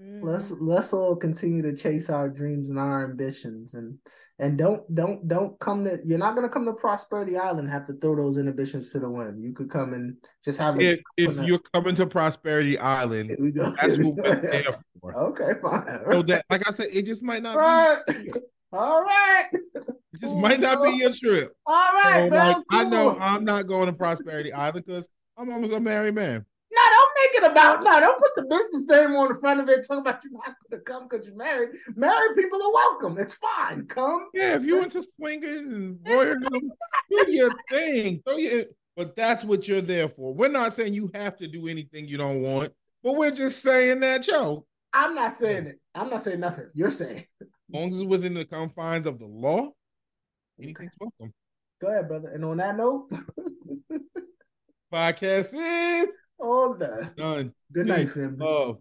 mm-hmm. let's let's all continue to chase our dreams and our ambitions and and don't don't don't come to you're not gonna come to Prosperity Island have to throw those inhibitions to the wind. You could come and just have if, if you're coming to Prosperity Island, that's what we're (laughs) there for. Okay, fine. So that like I said, it just might not right. be (laughs) all right. (laughs) It just might not be your trip. All right, oh, so, bro. Like, cool. I know I'm not going to Prosperity Island because I'm almost a married man. No, don't make it about no, don't put the business name on the front of it. Talk about you're not going to come because you're married. Married people are welcome. It's fine. Come. Yeah, if you into swinging and voyeurism, do your thing. Throw your, but that's what you're there for. We're not saying you have to do anything you don't want, but we're just saying that, yo. I'm not saying it. I'm not saying nothing. You're saying. As long as it's within the confines of the law, anything's welcome. Go ahead, brother. And on that note, (laughs) podcast is all done. Done. Good night, family. Love.